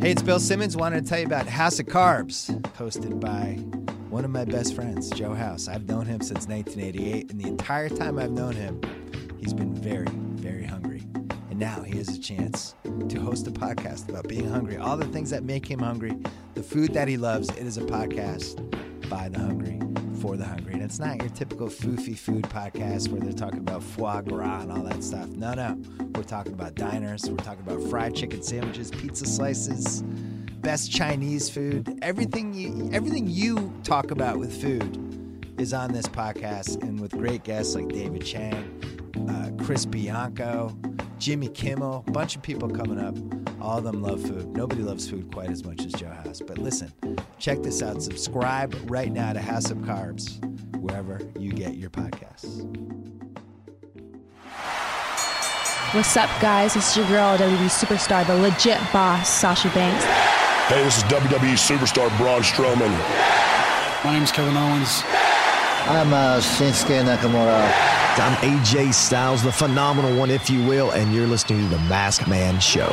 Hey, it's Bill Simmons. Wanted to tell you about House of Carbs, hosted by one of my best friends, Joe House. I've known him since 1988, and the entire time I've known him, he's been very, very hungry. And now he has a chance to host a podcast about being hungry, all the things that make him hungry, the food that he loves. It is a podcast by the hungry, for the hungry. And it's not your typical foofy food podcast where they're talking about foie gras and all that stuff. No, no. We're talking about diners, we're talking about fried chicken sandwiches, pizza slices, best Chinese food. Everything you everything you talk about with food is on this podcast and with great guests like David Chang, uh, Chris Bianco, Jimmy Kimmel, a bunch of people coming up. All of them love food. Nobody loves food quite as much as Joe House. But listen, check this out. Subscribe right now to House of Carbs, wherever you get your podcasts. What's up, guys? This is your girl, WWE superstar, the legit boss, Sasha Banks. Hey, this is WWE superstar Braun Strowman. My name's Kevin Owens. I'm uh, Shinsuke Nakamura. I'm AJ Styles, the phenomenal one, if you will, and you're listening to The Masked Man Show.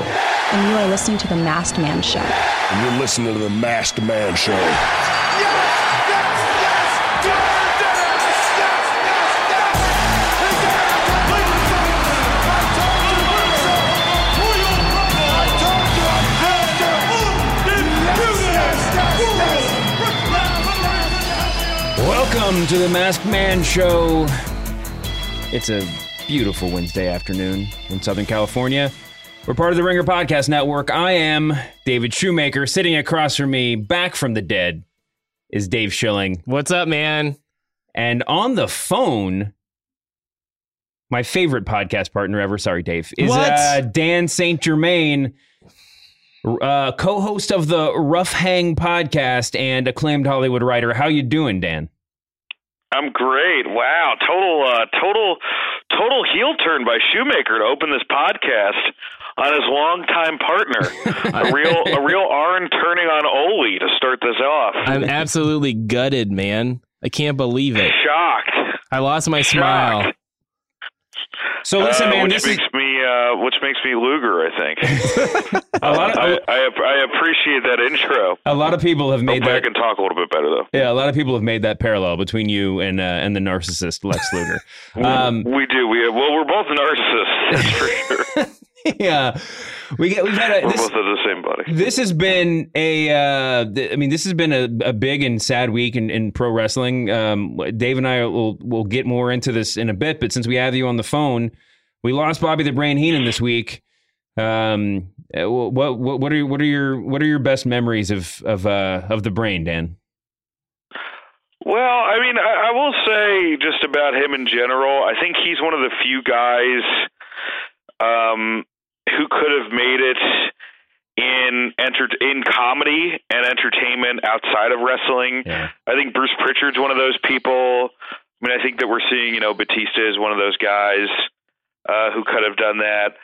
And you are listening to The Masked Man Show. And you're listening to The Masked Man Show. Welcome to the Masked Man Show. It's a beautiful Wednesday afternoon in Southern California. We're part of the Ringer Podcast Network. I am David Shoemaker. Sitting across from me, back from the dead, is Dave Schilling. What's up, man? And on the phone, my favorite podcast partner ever, sorry, Dave, is? Uh, Dan St. Germain, uh, co-host of the Rough Hang podcast and acclaimed Hollywood writer. How you doing, Dan? I'm great. Wow, total, uh, total, total heel turn by Shoemaker to open this podcast on his longtime partner. a real, a real Arn turning on Ole to start this off. I'm absolutely gutted, man. I can't believe it. shocked. I lost my smile. So listen, Uh, man, which this is makes me, uh, which makes me Luger. I think. a lot of I, I, I appreciate that intro. a lot of people have made Hopefully I that. can talk a little bit better though. Yeah, a lot of people have made that parallel between you and uh, and the narcissist Lex Luger. um, we do. We have, well, we're both narcissists. That's for sure. yeah, we get we've had a, this, both of the same body. this has been a uh, th- I mean this has been a, a big and sad week in, in pro wrestling. Um, Dave and I will will get more into this in a bit, but since we have you on the phone, we lost Bobby the Brain Heenan this week. Um, uh, what what what are what are your what are your best memories of of uh, of the Brain, Dan? Well, I mean, I, I will say just about him in general. I think he's one of the few guys um, who could have made it in enter in comedy and entertainment outside of wrestling. Yeah. I think Bruce Pritchard's one of those people. I mean, I think that we're seeing, you know, Batista is one of those guys uh, who could have done that.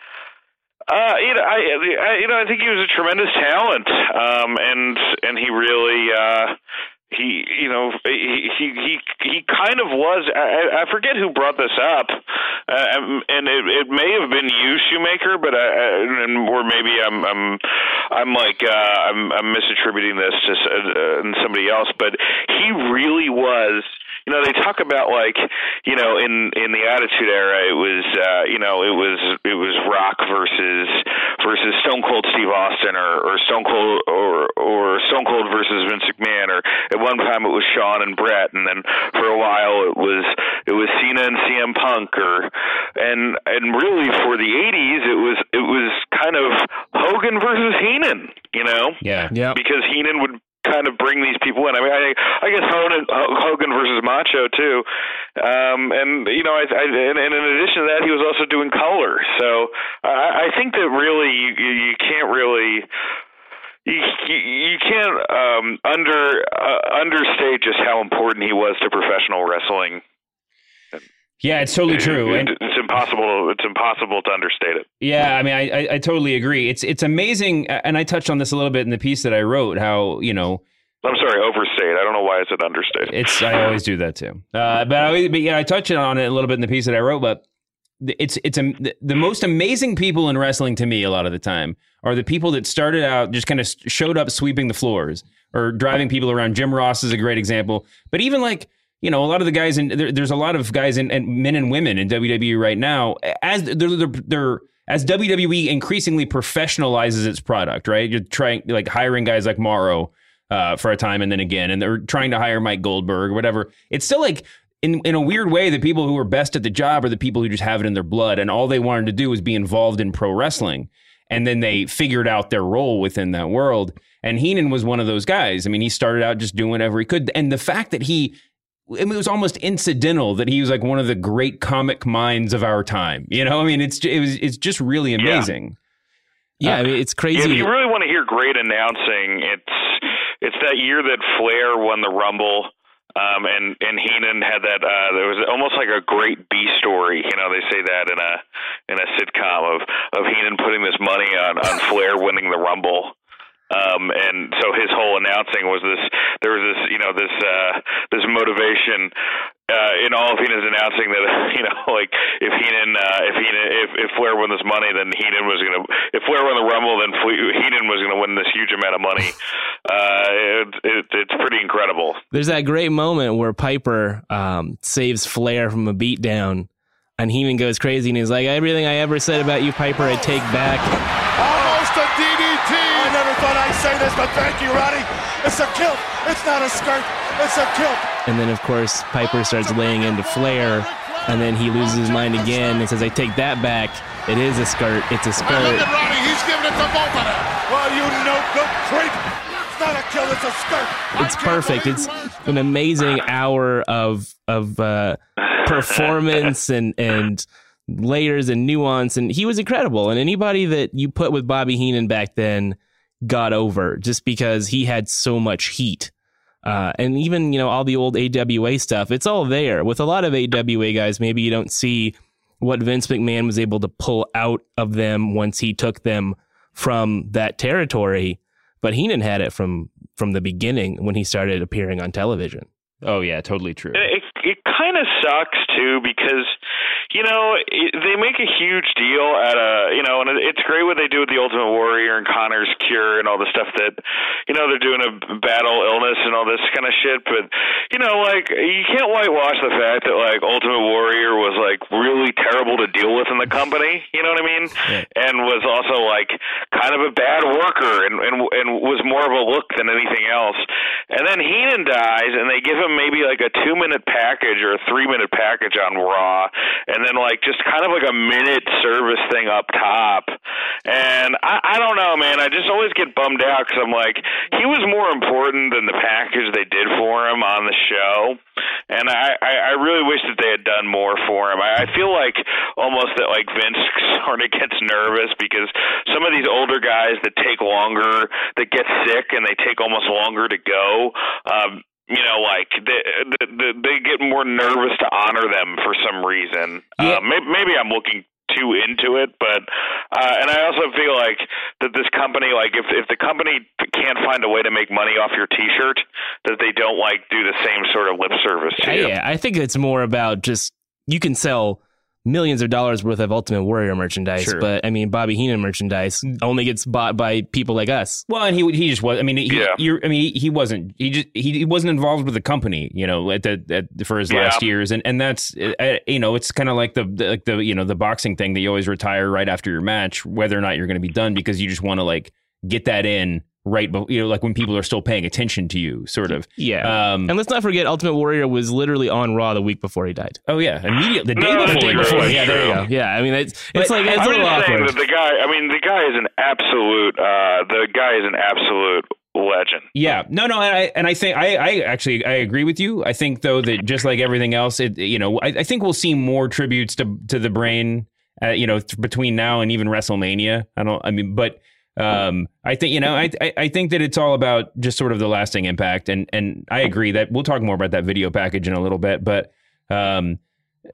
Uh, you know, I, I, you know, I think he was a tremendous talent, um, and and he really, uh, he, you know, he he he, he kind of was. I, I forget who brought this up, uh, and it, it may have been you, Shoemaker, but I, I- or maybe I'm I'm I'm like uh, I'm I'm misattributing this to uh, uh, somebody else, but he really was you know they talk about like you know in in the attitude era it was uh you know it was it was rock versus versus stone cold steve austin or or stone cold or or stone cold versus vince mcmahon or at one time it was shawn and bret and then for a while it was it was cena and cm punk or and and really for the 80s it was it was kind of hogan versus heenan you know Yeah, Yep. because Heenan would kind of bring these people in. I mean, I, I guess Hogan, Hogan versus Macho too, um, and you know, I, I, and, and in addition to that, he was also doing color. So I, I think that really you, you can't really. You, you can't um, under uh, understate just how important he was to professional wrestling. Yeah, it's totally true. It- And it's impossible. It's impossible to understate it. Yeah, I mean, I, I I totally agree. It's it's amazing, and I touched on this a little bit in the piece that I wrote. How you know I'm sorry, overstate. I don't know why I said understate. it's I always do that too. Uh, but I, but yeah, I touched on it a little bit in the piece that I wrote. But it's it's a, the most amazing people in wrestling to me a lot of the time are the people that started out just kind of showed up sweeping the floors or driving people around. Jim Ross is a great example, but even like you know a lot of the guys in there, there's a lot of guys in, and men and women in WWE right now as they're, they're, they're as WWE increasingly professionalizes its product, right? You're trying like hiring guys like Mauro uh, for a time and then again, and they're trying to hire Mike Goldberg or whatever. It's still like in in a weird way, the people who are best at the job are the people who just have it in their blood, and all they wanted to do was be involved in pro wrestling, and then they figured out their role within that world. And Heenan was one of those guys. I mean, he started out just doing whatever he could, and the fact that he it was almost incidental that he was like one of the great comic minds of our time. You know, I mean, it's it was it's just really amazing. Yeah, I mean, it's crazy. If you really want to hear great announcing, it's it's that year that Flair won the Rumble. Um, and and Heenan had that. Uh, there was almost like a great B story. You know, they say that in a in a sitcom of of Heenan putting this money on on Flair winning the Rumble. Um, and so his whole announcing was this. There was this, you know, this uh, this motivation uh, in all of Heenan's announcing that you know, like if Heenan, uh, if Heenan, if, if Flair won this money, then Heenan was gonna. If Flair won the Rumble, then Fle- Heenan was gonna win this huge amount of money. Uh, it, it, it's pretty incredible. There's that great moment where Piper um, saves Flair from a beatdown, and Heenan goes crazy, and he's like, "Everything I ever said about you, Piper, I take back." Almost a DDT. I never thought I'd say this, but thank you, Roddy. It's a kilt. It's not a skirt. It's a kilt. And then, of course, Piper starts laying into Flair, and then he loses his mind again and says, "I take that back. It is a skirt. It's a Look skirt." at Roddy. He's giving it to both of them. Well, you no good creep. It's not a kilt. It's a skirt. It's perfect. It's an amazing hour of of uh, performance and and layers and nuance, and he was incredible. And anybody that you put with Bobby Heenan back then got over just because he had so much heat. Uh, and even you know all the old AWA stuff, it's all there. With a lot of AWA guys, maybe you don't see what Vince McMahon was able to pull out of them once he took them from that territory. But Heenan had it from from the beginning when he started appearing on television. Oh yeah, totally true. It it kind of sucks too because you know it, they make a huge deal at a you know and it, it's great what they do with the Ultimate Warrior and Connor's Cure and all the stuff that you know they're doing a battle illness and all this kind of shit. But you know like you can't whitewash the fact that like Ultimate Warrior was like really terrible to deal with in the company. You know what I mean? And was also like kind of a bad worker and and and was more of a look than anything else. And then Heenan dies and they give him maybe like a two minute package or a three minute package on Raw, and then like just kind of like a minute service thing up top. And I, I don't know, man. I just always get bummed out because I'm like, he was more important than the package they did for him on the show. And I, I, I really wish that they had done more for him. I, I feel like almost that like Vince sort of gets nervous because some of these older guys that take longer, that get sick, and they take almost longer to go. Um, you know, like they, they, they get more nervous to honor them for some reason. Uh, maybe, maybe I'm looking too into it, but uh, and I also feel like that this company, like if if the company can't find a way to make money off your T-shirt, that they don't like do the same sort of lip service to you. Yeah, I think it's more about just you can sell millions of dollars worth of Ultimate Warrior merchandise, Sure. but I mean Bobby Heenan merchandise only gets bought by people like us. Well, and he he just was. I mean, he, Yeah. you're, I mean, he, he wasn't. He just he, he wasn't involved with the company, you know, at the at, for his Yeah. last years, and and that's uh, you know, it's kind of like the, the like the you know the boxing thing that you always retire right after your match, whether or not you're going to be done because you just want to like get that in right, but you know, like when people are still paying attention to you, sort of. Yeah. Um, and let's not forget Ultimate Warrior was literally on Raw the week before he died. oh yeah, immediately the day No, before. the day before. Yeah, there you go. Yeah, I mean it's it's like it's a I'm little just saying awkward. that the guy. I mean, the guy is an absolute. Uh, the guy is an absolute legend. Yeah, no, no, and I and I think I, I actually I agree with you. I think though that just like everything else, it you know I, I think we'll see more tributes to to the brain, uh, you know, th- between now and even WrestleMania. I don't, I mean, but um, I think you know I, I I think that it's all about just sort of the lasting impact, and and I agree that we'll talk more about that video package in a little bit, but um,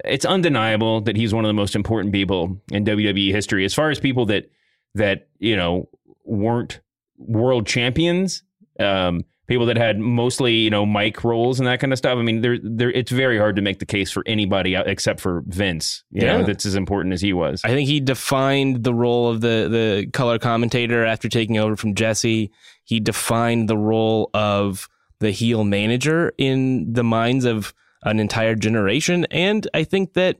it's undeniable that he's one of the most important people in WWE history as far as people that that you know weren't world champions. Um, people that had mostly you know mic roles and that kind of stuff. I mean, there, there, it's very hard to make the case for anybody except for Vince. You Yeah. know, that's as important as he was. I think he defined the role of the the color commentator after taking over from Jesse. He defined the role of the heel manager in the minds of an entire generation, and I think that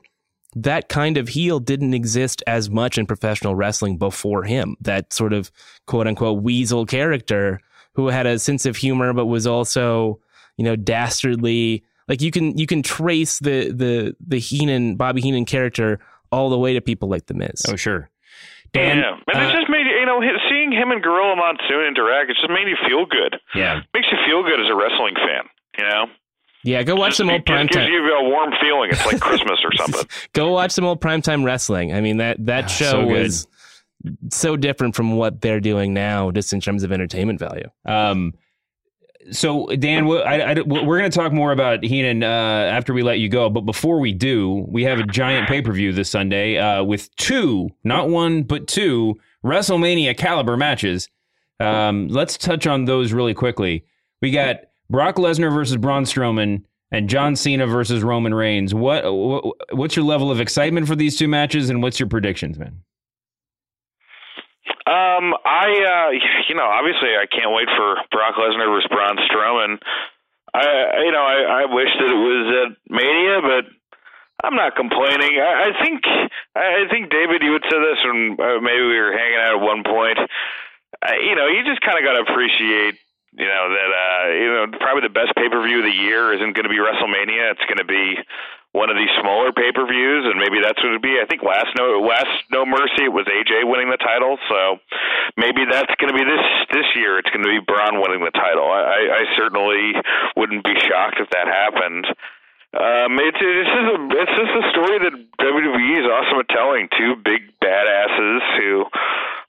that kind of heel didn't exist as much in professional wrestling before him. That sort of quote unquote weasel character who had a sense of humor but was also, you know, dastardly. Like you can you can trace the the the Heenan Bobby Heenan character all the way to people like the Miz. Oh sure. Dan, yeah, and uh, it just made you know seeing him and Gorilla Monsoon interact. It just made you feel good. Yeah, makes you feel good as a wrestling fan. You know, Yeah, go watch some old prime. it gives primetime. you a warm feeling. It's like Christmas or something. Go watch some old primetime wrestling. I mean that that Ah, show so good. was so different from what they're doing now, just in terms of entertainment value. Um, so Dan, I, I, we're going to talk more about Heenan uh, after we let you go. But before we do, we have a giant pay per view this Sunday uh, with two, not one, but two WrestleMania caliber matches. Um, let's touch on those really quickly. We got Brock Lesnar versus Braun Strowman and John Cena versus Roman Reigns. What, what what's your level of excitement for these two matches, and what's your predictions, man? Um, I, uh, you know, obviously, I can't wait for Brock Lesnar versus Braun Strowman. I, you know, I, I wish that it was at Mania, but I'm not complaining. I, I think, I think David, you had said this when uh, maybe we were hanging out at one point. Uh, you know, you just kind of got to appreciate. You know that uh, you know probably the best pay per view of the year isn't going to be WrestleMania. It's going to be one of these smaller pay per views, and maybe that's what it'd be. I think last no last No Mercy it was AJ winning the title, so maybe that's going to be this this year. It's going to be Braun winning the title. I, I, certainly wouldn't be shocked if that happened. Um, it's it's just a it's just a story that WWE is awesome at telling. Two big badasses who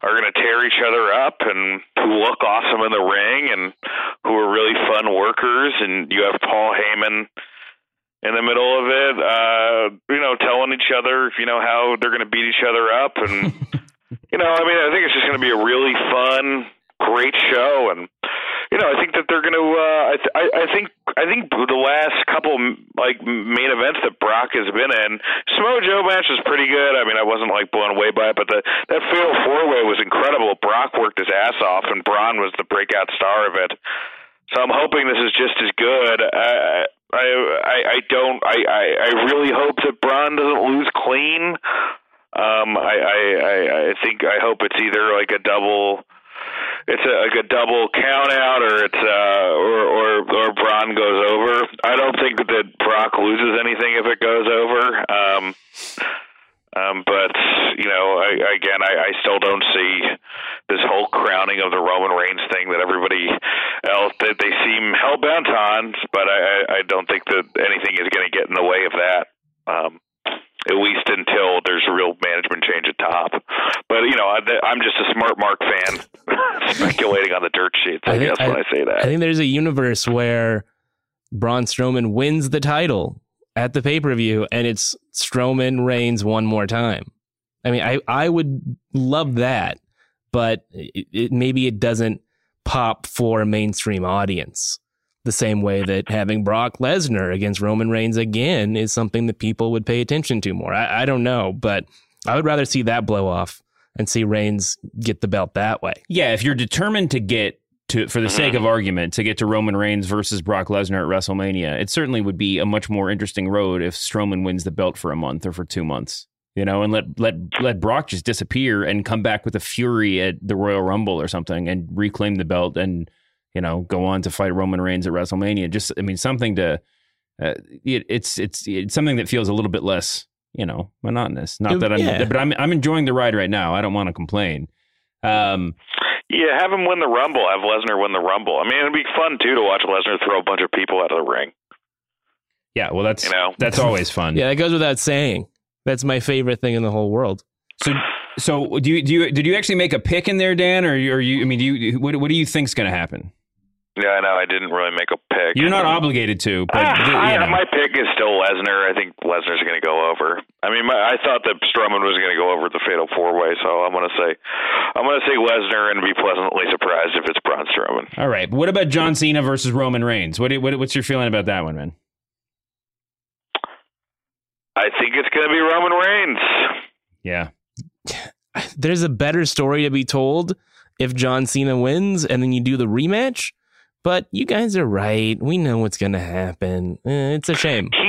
are going to tear each other up and who look awesome in the ring and who are really fun workers. And you have Paul Heyman in the middle of it, uh, you know, telling each other, you know, how they're going to beat each other up. And, you know, I mean, I think it's just going to be a really fun, great show. And, you know, I think that they're going to, uh, I, th- I, I think, I think the last couple, like, main events that Brock has been in, Samoa Joe match was pretty good. I mean, I wasn't, like, blown away by it, but the, that fatal four way was incredible. Brock worked his ass off, and Braun was the breakout star of it. So I'm hoping this is just as good. I I I, I don't. I, I I really hope that Braun doesn't lose clean. Um, I, I I I think I hope it's either like a double. It's a, like a double count out, or it's uh, or or or Braun goes over. I don't think that Brock loses anything if it goes over. Um, um, but you know, I, again, I, I still don't see this whole crowning of the Roman Reigns thing that everybody else that they seem hell bent on. But I, I, I don't think that anything is going to get in the way of that. Um, at least until there's a real management change at top. But you know, I, I'm just a smart Mark fan, speculating on the dirt sheets. I, guess when I say that. I think there's a universe where Braun Strowman wins the title at the pay per view, and it's Strowman Reigns one more time. I mean, I I would love that, but it, it, maybe it doesn't pop for a mainstream audience the same way that having Brock Lesnar against Roman Reigns again is something that people would pay attention to more. I, I don't know, but I would rather see that blow off and see Reigns get the belt that way. Yeah, if you're determined to get to, for the sake of argument, to get to Roman Reigns versus Brock Lesnar at WrestleMania, it certainly would be a much more interesting road if Strowman wins the belt for a month or for two months. You know, and let let let Brock just disappear and come back with a fury at the Royal Rumble or something and reclaim the belt and you know go on to fight Roman Reigns at WrestleMania. Just I mean something to uh, it, it's it's it's something that feels a little bit less you know monotonous. Not that I'm Yeah. but I'm I'm enjoying the ride right now. I don't want to complain. Um, Yeah, have him win the Rumble. Have Lesnar win the Rumble. I mean, it'd be fun too to watch Lesnar throw a bunch of people out of the ring. yeah, well that's You know? that's always fun. Yeah, that goes without saying. That's my favorite thing in the whole world. So, so do you do you did you actually make a pick in there, Dan, or you- or you? I mean, do you what what do you think's going to happen? Yeah, I know. I didn't really make a pick. You're not obligated to, but Ah, th- I- you know. my pick is still Lesnar. I think Lesnar's going to go over. I mean, my, I thought that Strowman was going to go over the Fatal Four Way, so I'm going to say, I'm going to say Lesnar and be pleasantly surprised if it's Braun Strowman. All right. What about John Cena versus Roman Reigns? What, what what's your feeling about that one, man? I think it's going to be Roman Reigns. Yeah. There's a better story to be told if John Cena wins and then you do the rematch. But you guys are right. We know what's going to happen. Eh, it's a shame. He's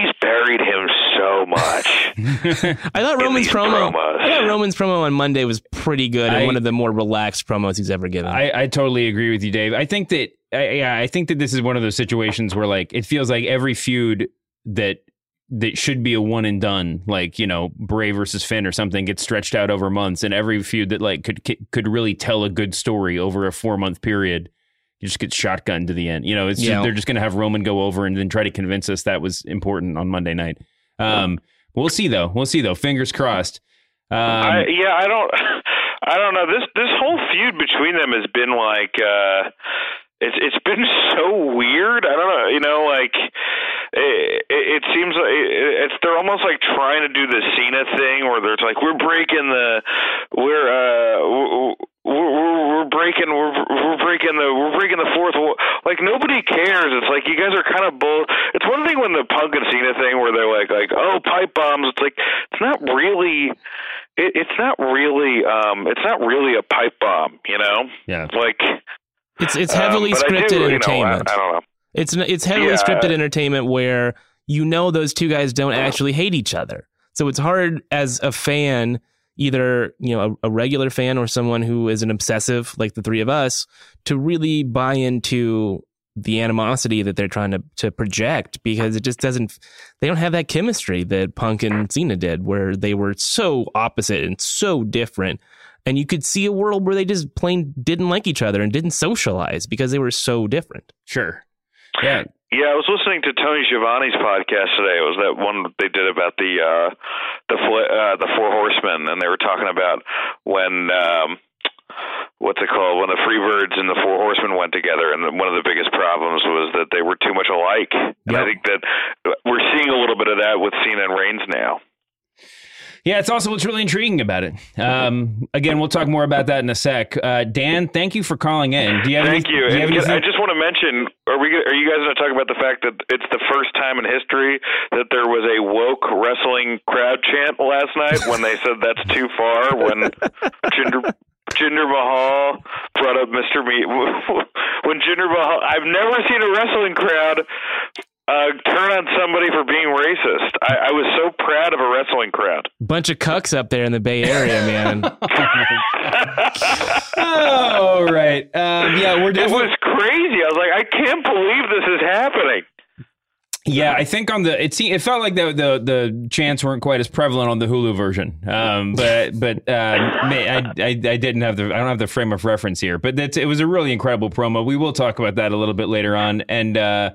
I thought Roman's promo. promos. I thought Roman's promo on Monday was pretty good I- and one of the more relaxed promos he's ever given. I, I totally agree with you, Dave. I think that I, yeah, I think that this is one of those situations where like it feels like every feud that that should be a one and done, like you know Bray versus Finn or something, gets stretched out over months, and every feud that like could could really tell a good story over a four month period, you just get shotgunned to the end. You know, it's Yeah. just, they're just going to have Roman go over and then try to convince us that was important on Monday night. Um, we'll see though. We'll see though. Fingers crossed. Um, I, yeah, I don't, I don't know. This this whole feud between them has been like, uh, it's it's been so weird. I don't know. You know, like it, it, it seems like it's they're almost like trying to do the Cena thing where there's like we're breaking the we're uh. We're, we're, we're breaking we're, we're breaking the we're breaking the fourth wall. like nobody cares it's like you guys are kind of bull it's one thing when the punk and cena thing where they're like like oh pipe bombs it's like it's not really it, it's not really um it's not really a pipe bomb you know yeah like it's it's um, heavily I scripted do, you know, I- entertainment. I, don't know It's it's heavily Yeah. scripted entertainment where you know those two guys don't actually hate each other. So it's hard as a fan, either you know a, a regular fan or someone who is an obsessive like the three of us, to really buy into the animosity that they're trying to to project because it just doesn't. They don't have that chemistry that Punk and Cena did, where they were so opposite and so different. And you could see a world where they just plain didn't like each other and didn't socialize because they were so different. Sure. Yeah. Yeah, I was listening to Tony Schiavone's podcast today. It was that one they did about the uh, the uh, the Four Horsemen, and they were talking about when um, what's it called when the Freebirds and the Four Horsemen went together, and one of the biggest problems was that they were too much alike. And I think that we're seeing a little bit of that with Cena and Reigns now. Yeah, it's also what's really intriguing about it. Um, again, we'll talk more about that in a sec. Uh, Dan, thank you for calling in. Do you have Thank any, you. Do you have anything- I just want to mention: Are we? Are you guys going to talk about the fact that it's the first time in history that there was a woke wrestling crowd chant last night when they said that's too far? When Jinder Jinder Mahal brought up Mr. Me when Jinder Mahal. I've never seen a wrestling crowd. Uh, turn on somebody for being racist. I, I was so proud of a wrestling crowd. Bunch of cucks up there in the Bay Area, man. oh, right. Um, yeah, we're It was crazy. I was like, I can't believe this is happening. Yeah, I think on the it se- it felt like the the the chants weren't quite as prevalent on the Hulu version. Um, but but uh, I, I I didn't have the I don't have the frame of reference here. But that's, it was a really incredible promo. We will talk about that a little bit later on. And uh,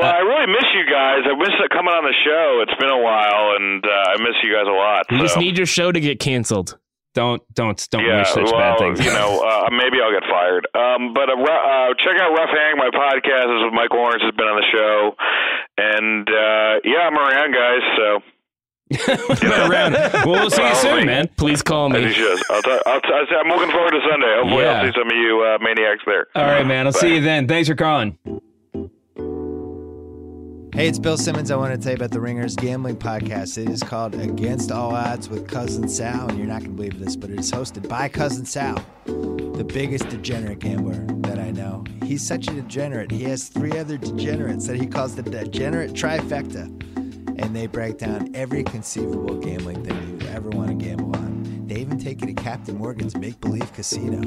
Well, I really miss you guys. I miss coming on the show. It's been a while, and uh, I miss you guys a lot. You just need your show to get canceled. don't don't don't yeah, wish such well, bad things. you know, uh, maybe I'll get fired. Um, but uh, uh, check out Rough Hang, my podcast is with Mike Lawrence has been on the show, and uh, yeah, I'm around, guys. So around. Well, we'll see you soon, me. man. Please call as you me. I'll t- I'll t- I'm looking forward to Sunday. Hopefully, Yeah. I'll see some of you uh, maniacs there. All right, man. I'll see you then. Thanks for calling. Hey, it's Bill Simmons. I want to tell you about the Ringers Gambling Podcast. It is called Against All Odds with Cousin Sal, and you're not going to believe this, but it is hosted by Cousin Sal, the biggest degenerate gambler that I know. He's such a degenerate. He has three other degenerates that he calls the degenerate trifecta, and they break down every conceivable gambling thing you ever want to gamble on. They even take you to Captain Morgan's Make Believe Casino,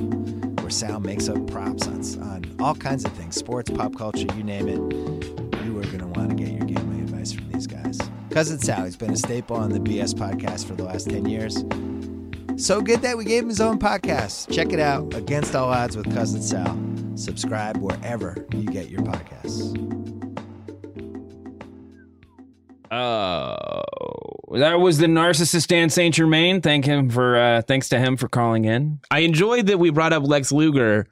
where Sal makes up props on, on all kinds of things sports, pop culture, you name it you are going to want to get your gambling advice from these guys. Cousin Sal, he's been a staple on the BS podcast for the last 10 years. So good that we gave him his own podcast. Check it out Against All Odds with Cousin Sal. Subscribe wherever you get your podcasts. Oh, that was the narcissist Dan St. Germain. Thank him for uh, thanks to him for calling in. I enjoyed that we brought up Lex Luger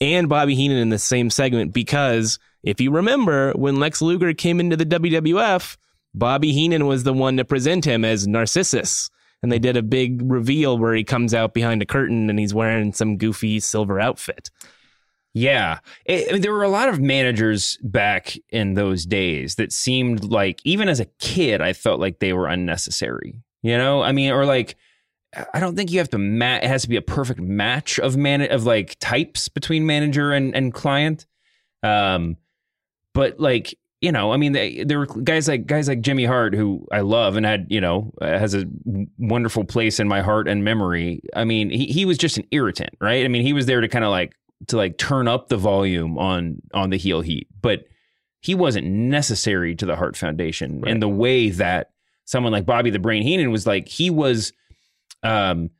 and Bobby Heenan in the same segment because if you remember, when Lex Luger came into the WWF, Bobby Heenan was the one to present him as Narcissus. And they did a big reveal where he comes out behind a curtain and he's wearing some goofy silver outfit. Yeah. I mean, there were a lot of managers back in those days that seemed like, even as a kid, I felt like they were unnecessary. You know, I mean, or like, I don't think you have to match. It has to be a perfect match of man of like types between manager and and client. Um, but like you know, I mean, they, there were guys like guys like Jimmy Hart who I love and had you know has a wonderful place in my heart and memory. I mean, he he was just an irritant, right? I mean, he was there to kind of like to like turn up the volume on on the heel heat, but he wasn't necessary to the Hart Foundation Right. in the way that someone like Bobby the Brain Heenan was like. He was, um,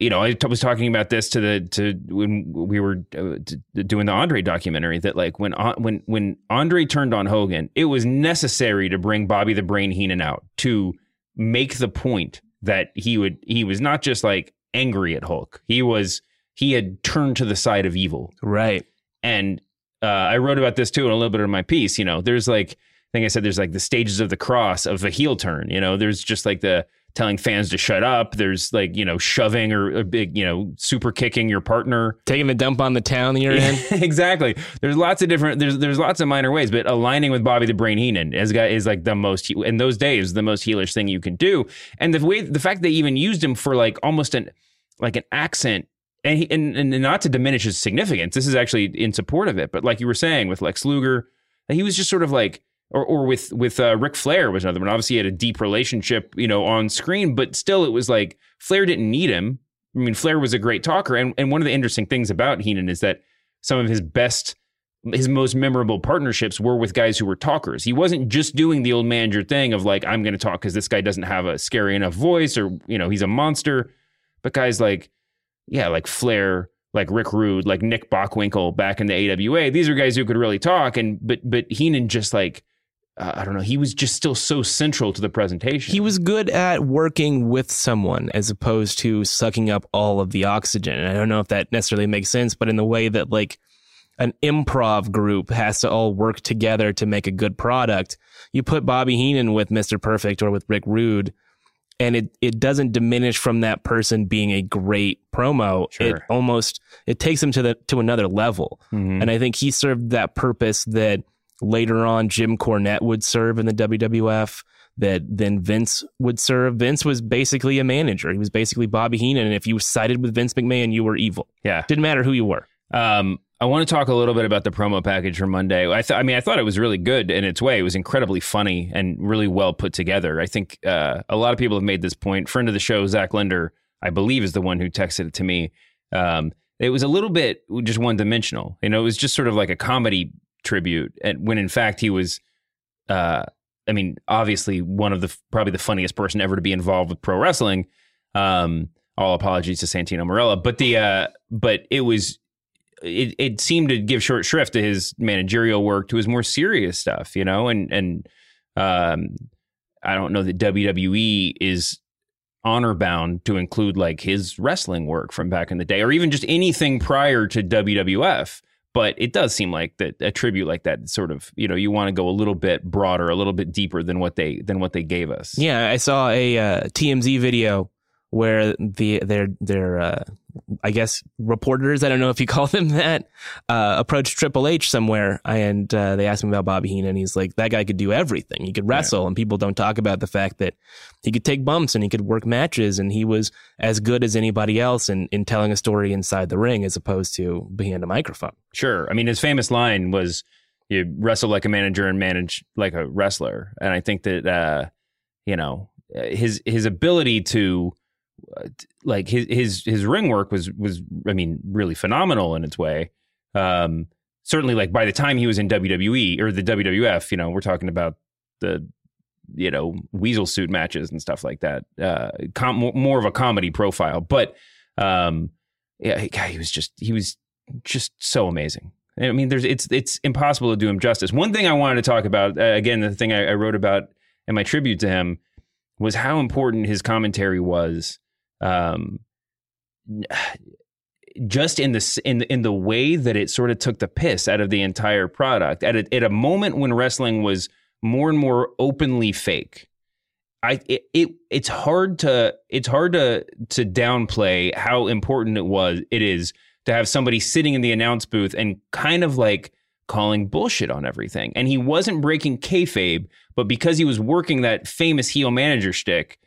you know, I was talking about this to the to when we were uh, doing the Andre documentary that like when when when Andre turned on Hogan, it was necessary to bring Bobby the Brain Heenan out to make the point that he would he was not just like angry at Hulk. He was he had turned to the side of evil. Right. And uh, I wrote about this too in a little bit of my piece. You know, there's like I think I said there's like the stages of the cross of a heel turn. You know, there's just like the telling fans to shut up. There's like you know shoving or a big you know super kicking your partner, taking the dump on the town that you're in. exactly. There's lots of different. There's there's lots of minor ways, but aligning with Bobby the Brain Heenan is guy is like the most in those days the most heelish thing you can do. And the way the fact they even used him for like almost an like an accent. And, he, and and not to diminish his significance, this is actually in support of it. But like you were saying with Lex Luger, he was just sort of like, or or with with uh, Ric Flair was another one. Obviously, he had a deep relationship, you know, on screen, but still, it was like Flair didn't need him. I mean, Flair was a great talker, and and one of the interesting things about Heenan is that some of his best, his most memorable partnerships were with guys who were talkers. He wasn't just doing the old manager thing of like, I'm going to talk because this guy doesn't have a scary enough voice, or you know, he's a monster. But guys like, yeah, like Flair, like Rick Rude, like Nick Bockwinkel back in the AWA, these are guys who could really talk, and but but Heenan just like. Uh, I don't know. He was just still so central to the presentation. He was good at working with someone as opposed to sucking up all of the oxygen. And I don't know if that necessarily makes sense, but in the way that like an improv group has to all work together to make a good product, you put Bobby Heenan with Mr. Perfect or with Rick Rude, and it it doesn't diminish from that person being a great promo. It almost it takes him to the to another level. Mhm. And I think he served that purpose that later on Jim Cornette would serve in the WWF, that then Vince would serve. Vince was basically a manager. He was basically Bobby Heenan. And if you sided with Vince McMahon, you were evil. Yeah. Didn't matter who you were. Um, I want to talk a little bit about the promo package for Monday. I, th- I mean, I thought it was really good in its way. It was incredibly funny and really well put together. I think uh, a lot of people have made this point. Friend of the show, Zach Linder, I believe, is the one who texted it to me. Um, it was a little bit just one dimensional. You know, it was just sort of like a comedy tribute, and when in fact he was, uh, I mean, obviously one of the probably the funniest person ever to be involved with pro wrestling. Um, all apologies to Santino Marella, but the uh, but it was it, it seemed to give short shrift to his managerial work to his more serious stuff, you know, and and um, I don't know that WWE is honor bound to include like his wrestling work from back in the day, or even just anything prior to WWF. But it does seem like that a tribute like that sort of you know you want to go a little bit broader, a little bit deeper than what they than what they gave us. Yeah, I saw a uh, TMZ video where the their their uh, I guess reporters I don't know if you call them that uh, approached Triple H somewhere and uh, they asked him about Bobby Heenan. And he's like that guy could do everything. He could wrestle, and people don't talk about the fact that he could take bumps and he could work matches, and he was as good as anybody else in in telling a story inside the ring as opposed to behind a microphone. Sure. I mean, his famous line was, "You wrestle like a manager and manage like a wrestler." And I think that, uh, you know, his his ability to, like his his his ring work was was, I mean, really phenomenal in its way. Um, certainly, like by the time he was in WWE or the WWF, you know, we're talking about the you know weasel suit matches and stuff like that. Uh, com- more- of a comedy profile, but um, yeah, he, God, he was just he was just so amazing. I mean, there's it's it's impossible to do him justice. One thing I wanted to talk about uh, again, the thing I, I wrote about in my tribute to him was how important his commentary was. Um, just in the in in the way that it sort of took the piss out of the entire product at a, at a moment when wrestling was more and more openly fake. I it, it it's hard to it's hard to to downplay how important it was it is to have somebody sitting in the announce booth and kind of like calling bullshit on everything. And he wasn't breaking kayfabe, but because he was working that famous heel manager shtick,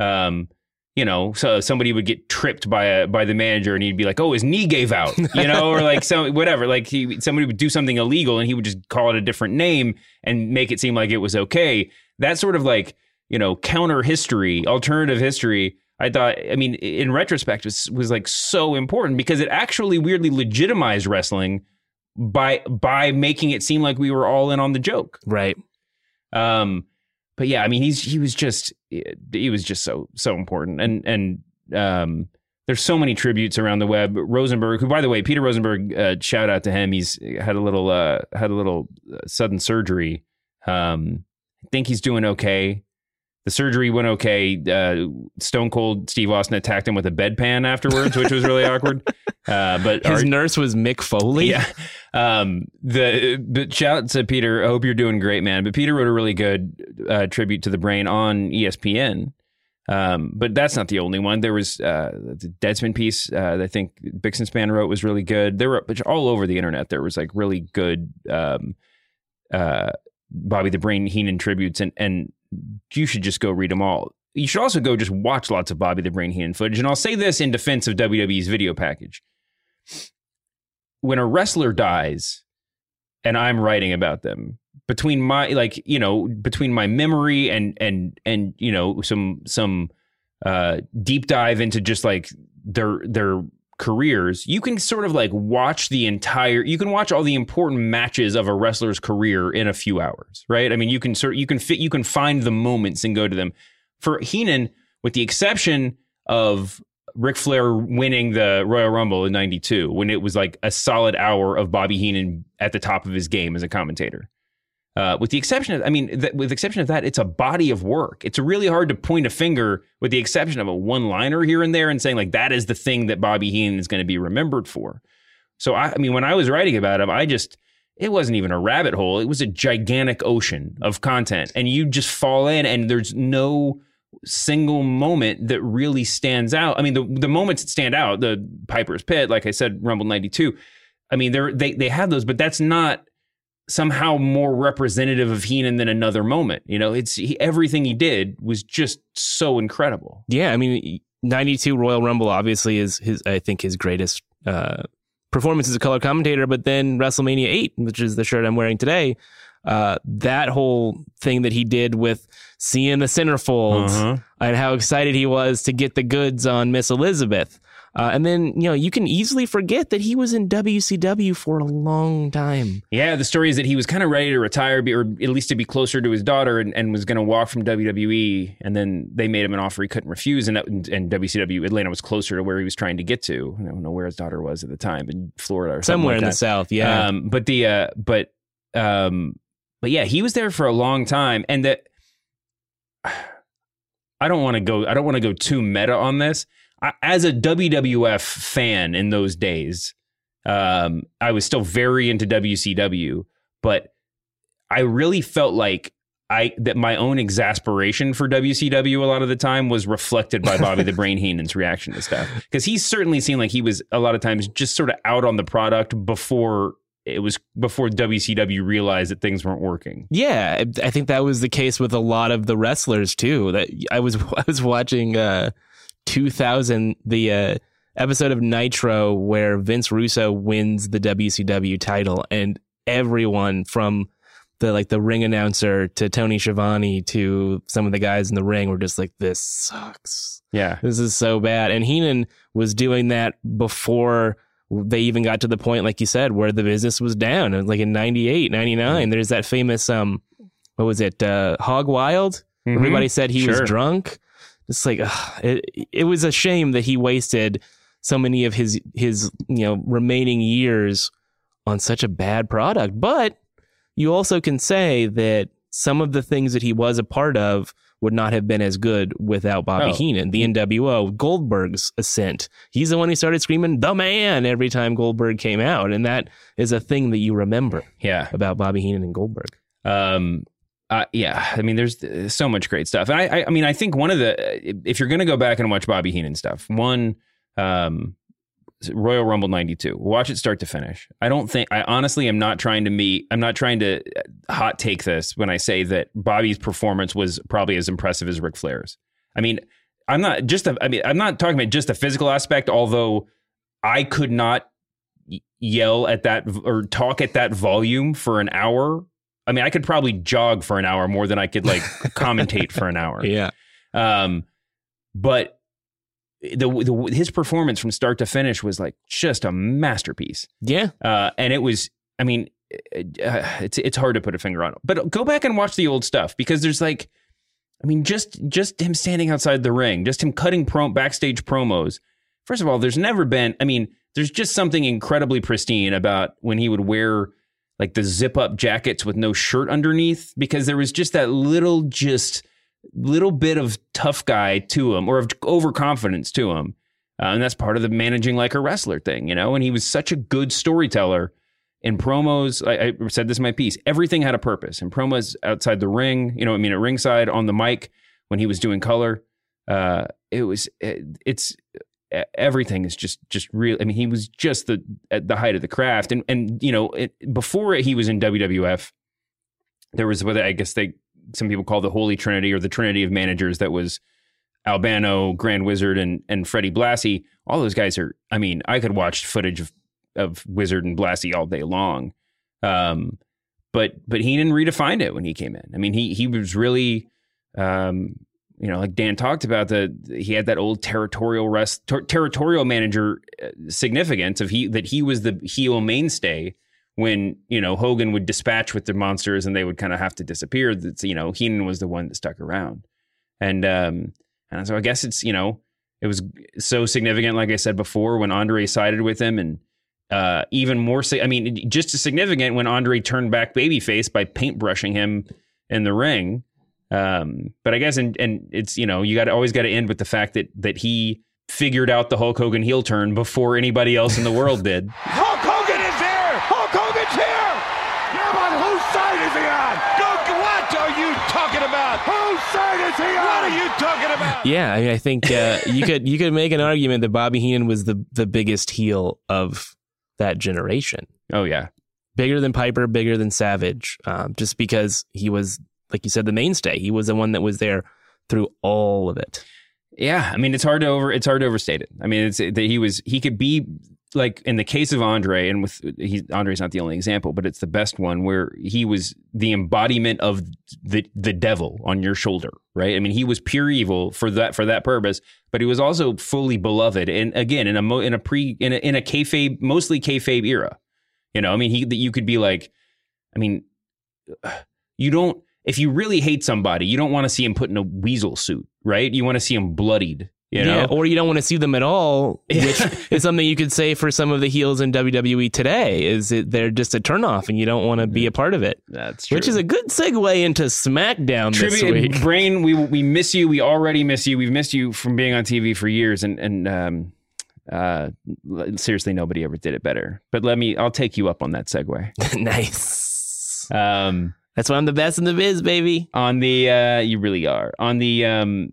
um, you know, so somebody would get tripped by a by the manager, and he'd be like, "Oh, his knee gave out," you know, or like so whatever. Like he somebody would do something illegal, and he would just call it a different name and make it seem like it was okay. That sort of like you know counter history, alternative history. I thought, I mean, in retrospect, was was like so important because it actually weirdly legitimized wrestling by by making it seem like we were all in on the joke. Right. Um, but yeah, I mean, he's he was just he was just so so important, and and um, there's so many tributes around the web. Rosenberg, who by the way, Peter Rosenberg, uh, shout out to him. He's had a little uh, had a little uh, sudden surgery. Um, I think he's doing okay. The surgery went okay. Uh, Stone Cold Steve Austin attacked him with a bedpan afterwards, which was really awkward. Uh, but His our- nurse was Mick Foley. yeah. Um, the but shout out to Peter. I hope you're doing great, man. But Peter wrote a really good uh, tribute to the brain on ESPN. Um, but that's not the only one. There was uh, the Deadspin piece. Uh, that I think Bixenspan wrote was really good. There were all over the internet. There was like really good um, uh, Bobby the Brain Heenan tributes, and and you should just go read them all. You should also go just watch lots of Bobby the Brain Heenan footage. And I'll say this in defense of WWE's video package when a wrestler dies and I'm writing about them between my like you know between my memory and and and you know some some uh deep dive into just like their their careers you can sort of like watch the entire you can watch all the important matches of a wrestler's career in a few hours right i mean you can sort you can fit you can find the moments and go to them for Heenan with the exception of Ric Flair winning the Royal Rumble in 92 when it was like a solid hour of Bobby Heenan at the top of his game as a commentator. Uh, with the exception of, I mean, th- with the exception of that, it's a body of work. It's really hard to point a finger with the exception of a one liner here and there and saying, like, that is the thing that Bobby Heenan is going to be remembered for. So, I, I mean, when I was writing about him, I just, it wasn't even a rabbit hole. It was a gigantic ocean of content. And you just fall in, and there's no single moment that really stands out. I mean, the the moments that stand out, the Piper's Pit, like I said, Rumble '92. I mean, they're, they they have those, but that's not somehow more representative of Heenan than another moment. You know, it's he, everything he did was just so incredible. Yeah, I mean, '92 Royal Rumble obviously is his. I think his greatest uh, performance as a color commentator. But then WrestleMania 8, which is the shirt I'm wearing today, uh, that whole thing that he did with seeing the centerfolds Uh-huh. and how excited he was to get the goods on Miss Elizabeth. Uh, and then you know you can easily forget that he was in WCW for a long time. Yeah, the story is that he was kind of ready to retire, or at least to be closer to his daughter, and, and was going to walk from WWE. And then they made him an offer he couldn't refuse, and, that, and WCW Atlanta was closer to where he was trying to get to. I don't know where his daughter was at the time, in Florida or Somewhere like in the. South, yeah. Um, but the uh, but um, but yeah, he was there for a long time, and that I don't want to go. I don't want to go too meta on this. As a WWF fan in those days, um, I was still very into WCW, but I really felt like I that my own exasperation for WCW a lot of the time was reflected by Bobby the Brain Heenan's reaction to stuff because he certainly seemed like he was a lot of times just sort of out on the product before it was before WCW realized that things weren't working. Yeah, I I think that was the case with a lot of the wrestlers too. That I was I was watching uh 2000 the uh episode of Nitro where Vince Russo wins the WCW title and everyone from the like the ring announcer to Tony Schiavone to some of the guys in the ring were just like this sucks. Yeah. This is so bad. And Heenan was doing that before they even got to the point, like you said, where the business was down. It was like in 98, 99. There's that famous, um, what was it, uh, Hog Wild? Mhm. Everybody said he Sure. was drunk. It's like, ugh, it, it was a shame that he wasted so many of his, his, you know, remaining years on such a bad product. But you also can say that some of the things that he was a part of would not have been as good without Bobby Oh. Heenan. The NWO, Goldberg's ascent. He's the one who started screaming "the man" every time Goldberg came out, and that is a thing that you remember Yeah. about Bobby Heenan and Goldberg. Um, uh, yeah, I mean, there's uh, so much great stuff. And I, I, I mean, I think one of the, if you're going to go back and watch Bobby Heenan stuff, one, um, Royal Rumble 92. Watch it start to finish. I don't think I honestly am not trying to meet I'm not trying to uh, hot take this when I say that Bobby's performance was probably as impressive as Ric Flair's. I mean, I'm not just a, I mean, I'm not talking about just the physical aspect, although I could not yell at that or talk at that volume for an hour. I mean, I could probably jog for an hour more than I could like commentate for an hour. Yeah. Um, but the, the his performance from start to finish was like just a masterpiece. Yeah. Uh, and it was, I mean, uh, it's it's hard to put a finger on it. But go back and watch the old stuff because there's like, I mean, just just him standing outside the ring, just him cutting pro- backstage promos. First of all, there's never been. I mean, there's just something incredibly pristine about when he would wear like the zip up jackets with no shirt underneath because there was just that little just little bit of tough guy to him or of overconfidence to him. Uh, and that's part of the managing like a wrestler thing, you know? And he was such a good storyteller in promos. I, I said this in my piece. Everything had a purpose. In promos outside the ring, you know, I mean, at ringside, on the mic, when he was doing color, uh, it was, it, it's, everything is just just real. I mean, he was just the at the height of the craft, and and you know, it, before he was in WWF, there was what I guess they some people call the Holy Trinity or the Trinity of managers. That was Albano, Grand Wizard, and and Freddie Blassie. All those guys are. I mean, I could watch footage of of Wizard and Blassie all day long. Um, but didn't redefine it when he came in. I mean, he he was really, um, you know, like Dan talked about the he had that old territorial rest ter- territorial manager uh, significance of he that he was the heel mainstay when you know Hogan would dispatch with the monsters and they would kind of have to disappear. That's you know Heenan was the one that stuck around, and um, and so I guess it's you know it was so significant, like I said before, when Andre sided with him, and uh, even more. I mean, just as significant when Andre turned back babyface by paintbrushing him in the ring. Um, but I guess and and it's you know you got to always got to end with the fact that that he figured out the Hulk Hogan heel turn before anybody else in the world did. Hulk Hogan is here! Hulk Hogan's here! Yeah, but whose side is he on? Go, what are you talking about? Whose side is he on? What are you talking about? Yeah, I, mean, I think uh, you could you could make an argument that Bobby Heenan was the the biggest heel of that generation. Oh yeah, bigger than Piper, bigger than Savage, um, just because he was, like you said, the mainstay. He was the one that was there through all of it. Yeah, I mean it's hard to over it's hard to overstate it. I mean it's that he was he could be like in the case of Andre and with he Andre's not the only example, but it's the best one where he was the embodiment of the the devil on your shoulder, right? I mean he was pure evil for that for that purpose, but he was also fully beloved and again in a in a pre in a, in a kayfabe mostly kayfabe era. You know, I mean he that you could be like I mean you don't if you really hate somebody, you don't want to see him put in a weasel suit, right? You want to see him bloodied, you know? Yeah, or you don't want to see them at all, which is something you could say for some of the heels in WWE today. Is it they're just a turnoff, and you don't want to be a part of it. That's true. Which is a good segue into SmackDown this Tribute, week. Brain, we we miss you. We already miss you. We've missed you from being on TV for years, and and um, uh, seriously, nobody ever did it better. But let me, I'll take you up on that segue. nice. Um, That's why I'm the best in the biz, baby. on the, uh, you really are on the um,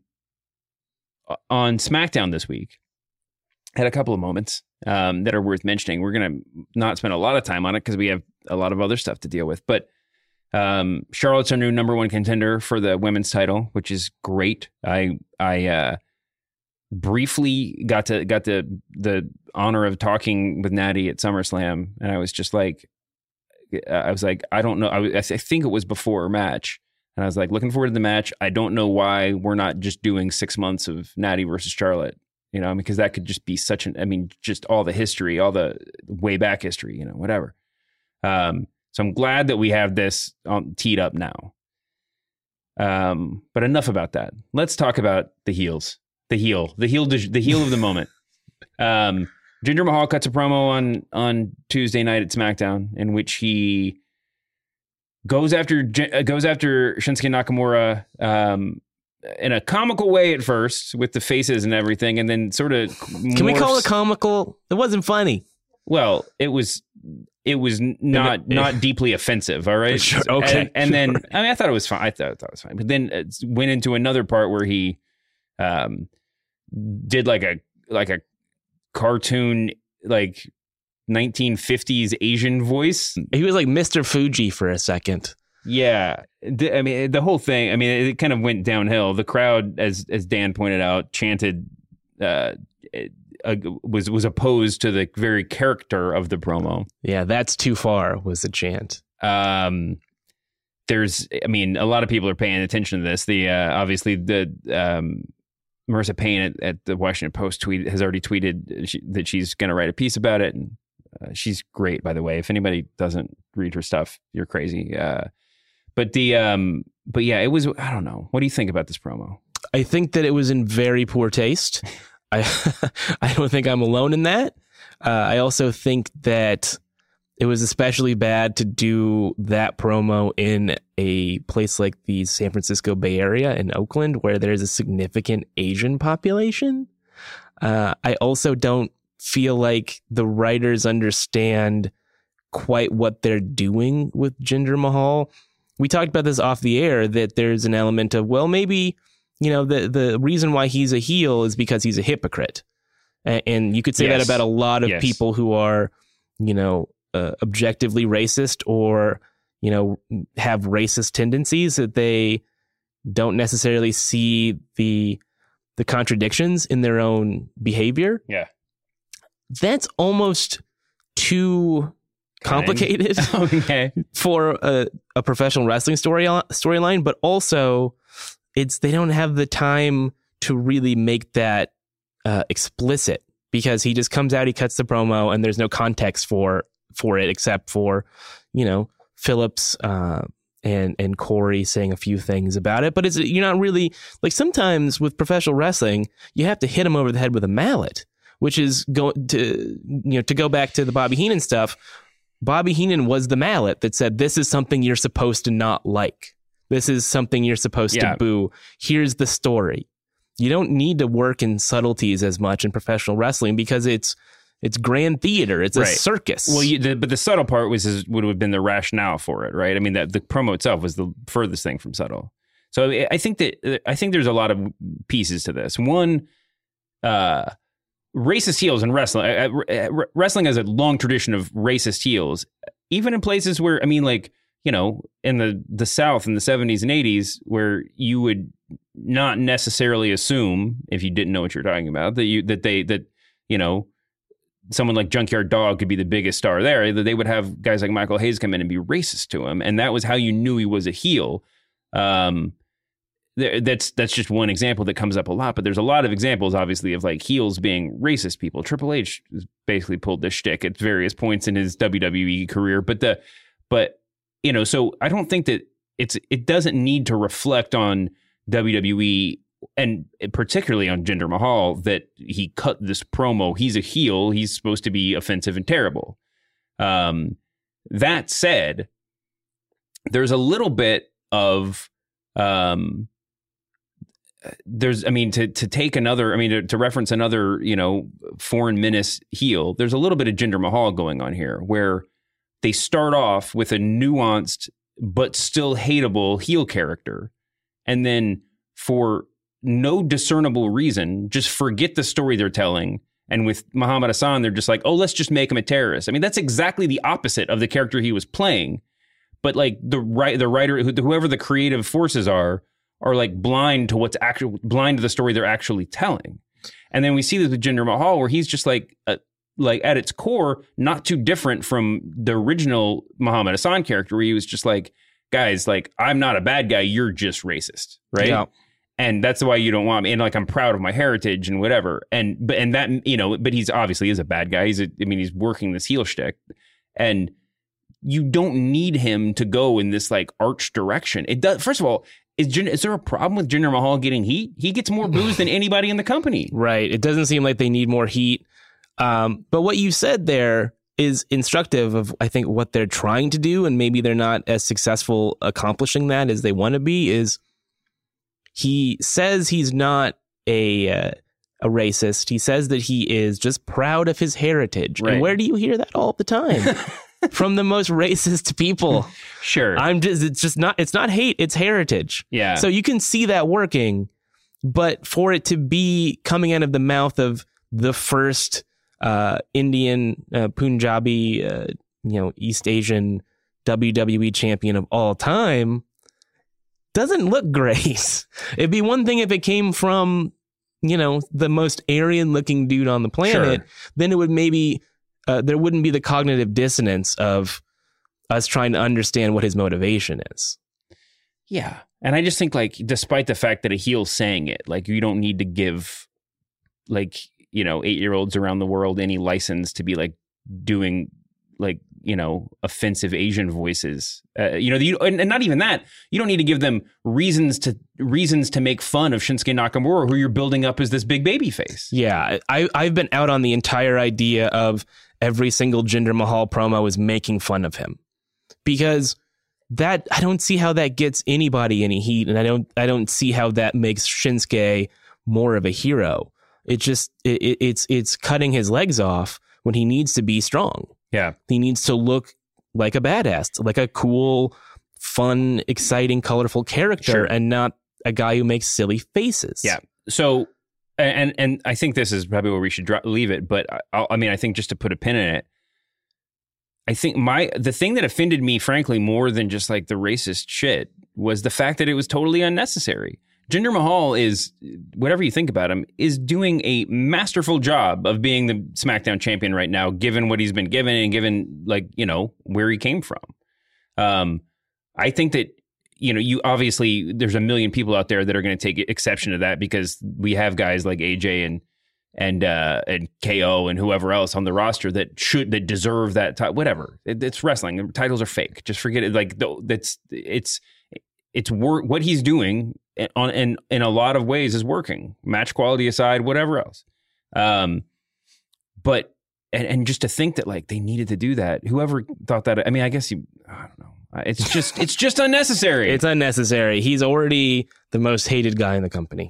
on SmackDown this week. Had a couple of moments um, that are worth mentioning. We're gonna not spend a lot of time on it because we have a lot of other stuff to deal with, but. Um, Charlotte's our new number one contender for the women's title, which is great. I I uh, briefly got to got the the honor of talking with Natty at SummerSlam, and I was just like, I was like, I don't know. I, was, I think it was before a match, and I was like, looking forward to the match. I don't know why we're not just doing six months of Natty versus Charlotte. You know, because that could just be such an. I mean, just all the history, all the way back history. You know, whatever. Um, so I'm glad that we have this um, teed up now. Um, but enough about that. Let's talk about the heels. The heel, the heel, the heel of the moment. Um, Jinder Mahal cuts a promo on on Tuesday night at SmackDown in which he goes after uh, goes after Shinsuke Nakamura um, in a comical way at first with the faces and everything, and then sort of Can we call it comical? It wasn't funny. well, it was it was not not deeply offensive. All right, Sure, okay, And, and then. I mean, I thought it was fine. I thought, I thought it was fine, but then it went into another part where he um did like a like a cartoon like 1950s Asian voice. He was like Mr. Fuji for a second. Yeah, I mean the whole thing. I mean it kind of went downhill. The crowd, as as Dan pointed out, chanted. Uh, uh, was was opposed to the very character of the promo. Yeah, that's too far was the chant. Um, there's, I mean, a lot of people are paying attention to this. The uh, obviously the um, Marissa Payne at, at the Washington Post tweet has already tweeted she, that she's going to write a piece about it, and uh, she's great, by the way. If anybody doesn't read her stuff, you're crazy. Uh, but the um, but yeah, it was. I don't know. What do you think about this promo? I think that it was in very poor taste. I I don't think I'm alone in that. Uh, I also think that it was especially bad to do that promo in a place like the San Francisco Bay Area in Oakland, where there's a significant Asian population. Uh, I also don't feel like the writers understand quite what they're doing with Jinder Mahal. We talked about this off the air that there's an element of, well, maybe you know the the reason why he's a heel is because he's a hypocrite A- and you could say that about a lot of Yes. people who are you know uh, objectively racist or you know have racist tendencies that they don't necessarily see the the contradictions in their own behavior Yeah. that's almost too complicated okay. for a, a professional wrestling story storyline, but also it's they don't have the time to really make that uh, explicit because he just comes out, he cuts the promo, and there's no context for for it except for you know Phillips uh, and and Corey saying a few things about it. But it's you're not really like sometimes with professional wrestling, you have to hit them over the head with a mallet, which is going to you know to go back to the Bobby Heenan stuff. Bobby Heenan was the mallet that said, This is something you're supposed to not like. This is something you're supposed Yeah. to boo. Here's the story. You don't need to work in subtleties as much in professional wrestling because it's it's grand theater. It's a circus. Well, you, the, but the subtle part was is, would have been the rationale for it, right? I mean, that the promo itself was the furthest thing from subtle. So I- I think that I think there's a lot of pieces to this. One, uh, racist heels in wrestling. Uh, uh, wrestling has a long tradition of racist heels, even in places where I mean, like you know, in the the South in the 70s and 80s, where you would not necessarily assume if you didn't know what you're talking about that you that they that you know someone like Junkyard Dog could be the biggest star there, they would have guys like Michael Hayes come in and be racist to him, and that was how you knew he was a heel. Um, that's that's just one example that comes up a lot, but there's a lot of examples, obviously, of like heels being racist people. Triple H basically pulled this shtick at various points in his WWE career, but the but you know, so I don't think that it's it doesn't need to reflect on WWE and particularly on Jinder Mahal that he cut this promo. He's a heel. He's supposed to be offensive and terrible. Um, that said, there's a little bit of um, there's I mean to to take another I mean to, to reference another you know foreign menace heel. There's a little bit of Jinder Mahal going on here where they start off with a nuanced but still hateable heel character, and then for no discernible reason, just forget the story they're telling. And with Muhammad Hassan, they're just like, oh, let's just make him a terrorist. I mean, that's exactly the opposite of the character he was playing. But like the right, the writer, whoever the creative forces are, are like blind to what's actually blind to the story they're actually telling. And then we see this with Jinder Mahal, where he's just like, uh, like at its core, not too different from the original Muhammad Hassan character, where he was just like, guys, like I'm not a bad guy, you're just racist, right? Yeah. And that's why you don't want me. And like I'm proud of my heritage and whatever. And but and that you know, but he's obviously is a bad guy. He's a, I mean, he's working this heel shtick, and you don't need him to go in this like arch direction. It does. First of all, is is there a problem with Jinder Mahal getting heat? He gets more booze than anybody in the company. Right. It doesn't seem like they need more heat. Um, but what you said there is instructive of, I think, what they're trying to do, and maybe they're not as successful accomplishing that as they want to be. Is he says he's not a uh, a racist. He says that he is just proud of his heritage. Right. And where do you hear that all the time? From the most racist people. Sure. I'm just it's just not it's not hate, it's heritage. Yeah. So you can see that working, but for it to be coming out of the mouth of the first uh, Indian, uh, Punjabi, uh, you know, East Asian WWE champion of all time doesn't look great. It'd be one thing if it came from, you know, the most Aryan looking dude on the planet. Sure. Then it would maybe, uh, there wouldn't be the cognitive dissonance of us trying to understand what his motivation is. Yeah. And I just think like despite the fact that a heel's saying it, like you don't need to give like, you know, 8-year-olds around the world any license to be like doing like, you know, offensive Asian voices. Uh, you know, and, and not even that. You don't need to give them reasons to reasons to make fun of Shinsuke Nakamura who you're building up as this big baby face. Yeah, I, I've been out on the entire idea of every single Jinder Mahal promo is making fun of him because that I don't see how that gets anybody any heat, and I don't I don't see how that makes Shinsuke more of a hero. It just it, it's it's cutting his legs off when he needs to be strong. Yeah, he needs to look like a badass, like a cool, fun, exciting, colorful character, Sure. and not a guy who makes silly faces. Yeah. So, and and I think this is probably where we should dro- leave it. But I, I mean, I think just to put a pin in it, I think my the thing that offended me, frankly, more than just like the racist shit, was the fact that it was totally unnecessary. Jinder Mahal is, whatever you think about him, is doing a masterful job of being the SmackDown champion right now, given what he's been given and given like you know where he came from. Um, I think that you know you obviously there's a million people out there that are going to take exception to that because we have guys like AJ and and uh, and KO and whoever else on the roster that should that deserve that ti- whatever. It, it's wrestling. Titles are fake. Just forget it. Like th- that's it's it's what he's doing on in in a lot of ways is working. Match quality aside, whatever else. Um, but and, and just to think that like they needed to do that. Whoever thought that. I mean, I guess you. I don't know. It's just it's just unnecessary. It's unnecessary. He's already the most hated guy in the company.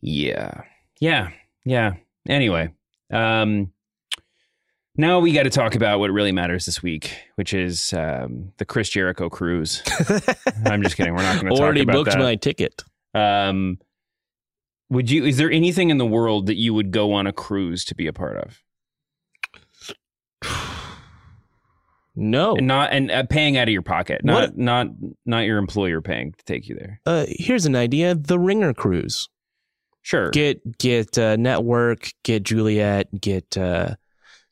Yeah. Yeah. Yeah. Anyway, um, now we got to talk about what really matters this week, which is um, the Chris Jericho cruise. I'm just kidding. We're not going to talk Already booked that. my ticket. Um, would you? Is there anything in the world that you would go on a cruise to be a part of? No. and not and uh, paying out of your pocket, not What- not not your employer paying to take you there. Uh, here's an idea: the Ringer cruise. Sure. Get get uh, network, get Juliet, get uh,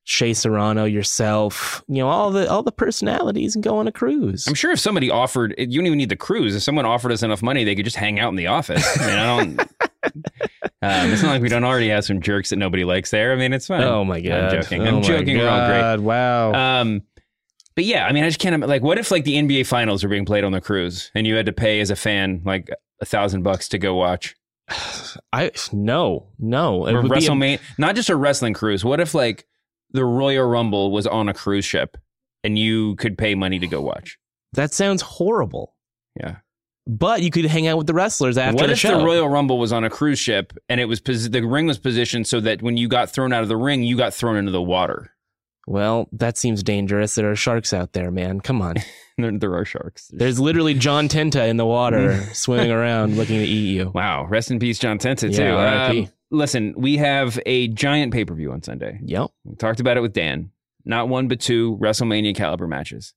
Shea Serrano, yourself. You know all the all the personalities, and go on a cruise. I'm sure if somebody offered, you don't even need the cruise. If someone offered us enough money, they could just hang out in the office. I mean, I don't. um, it's not like we don't already have some jerks that nobody likes there. I mean, it's fine. Oh my god! I'm joking. Oh I'm joking. We're all great. God, Wow. Um, but yeah, I mean, I just can't. Like, what if like the NBA finals were being played on the cruise, and you had to pay as a fan like a thousand bucks to go watch? I no no. It Or would be a- not just a wrestling cruise. What if like the Royal Rumble was on a cruise ship, and you could pay money to go watch? that sounds horrible. Yeah. But you could hang out with the wrestlers after what the if the Royal Rumble was on a cruise ship and it was posi- the ring was positioned so that when you got thrown out of the ring, you got thrown into the water? well, that seems dangerous. There are sharks out there, man. Come on. there, there are sharks. There's literally John Tenta in the water swimming around looking to eat you. Wow. Rest in peace, John Tenta, too. Yeah, R.I.P.. Um, listen, we have a giant pay per view on Sunday. Yep. We talked about it with Dan. Not one, but two WrestleMania caliber matches.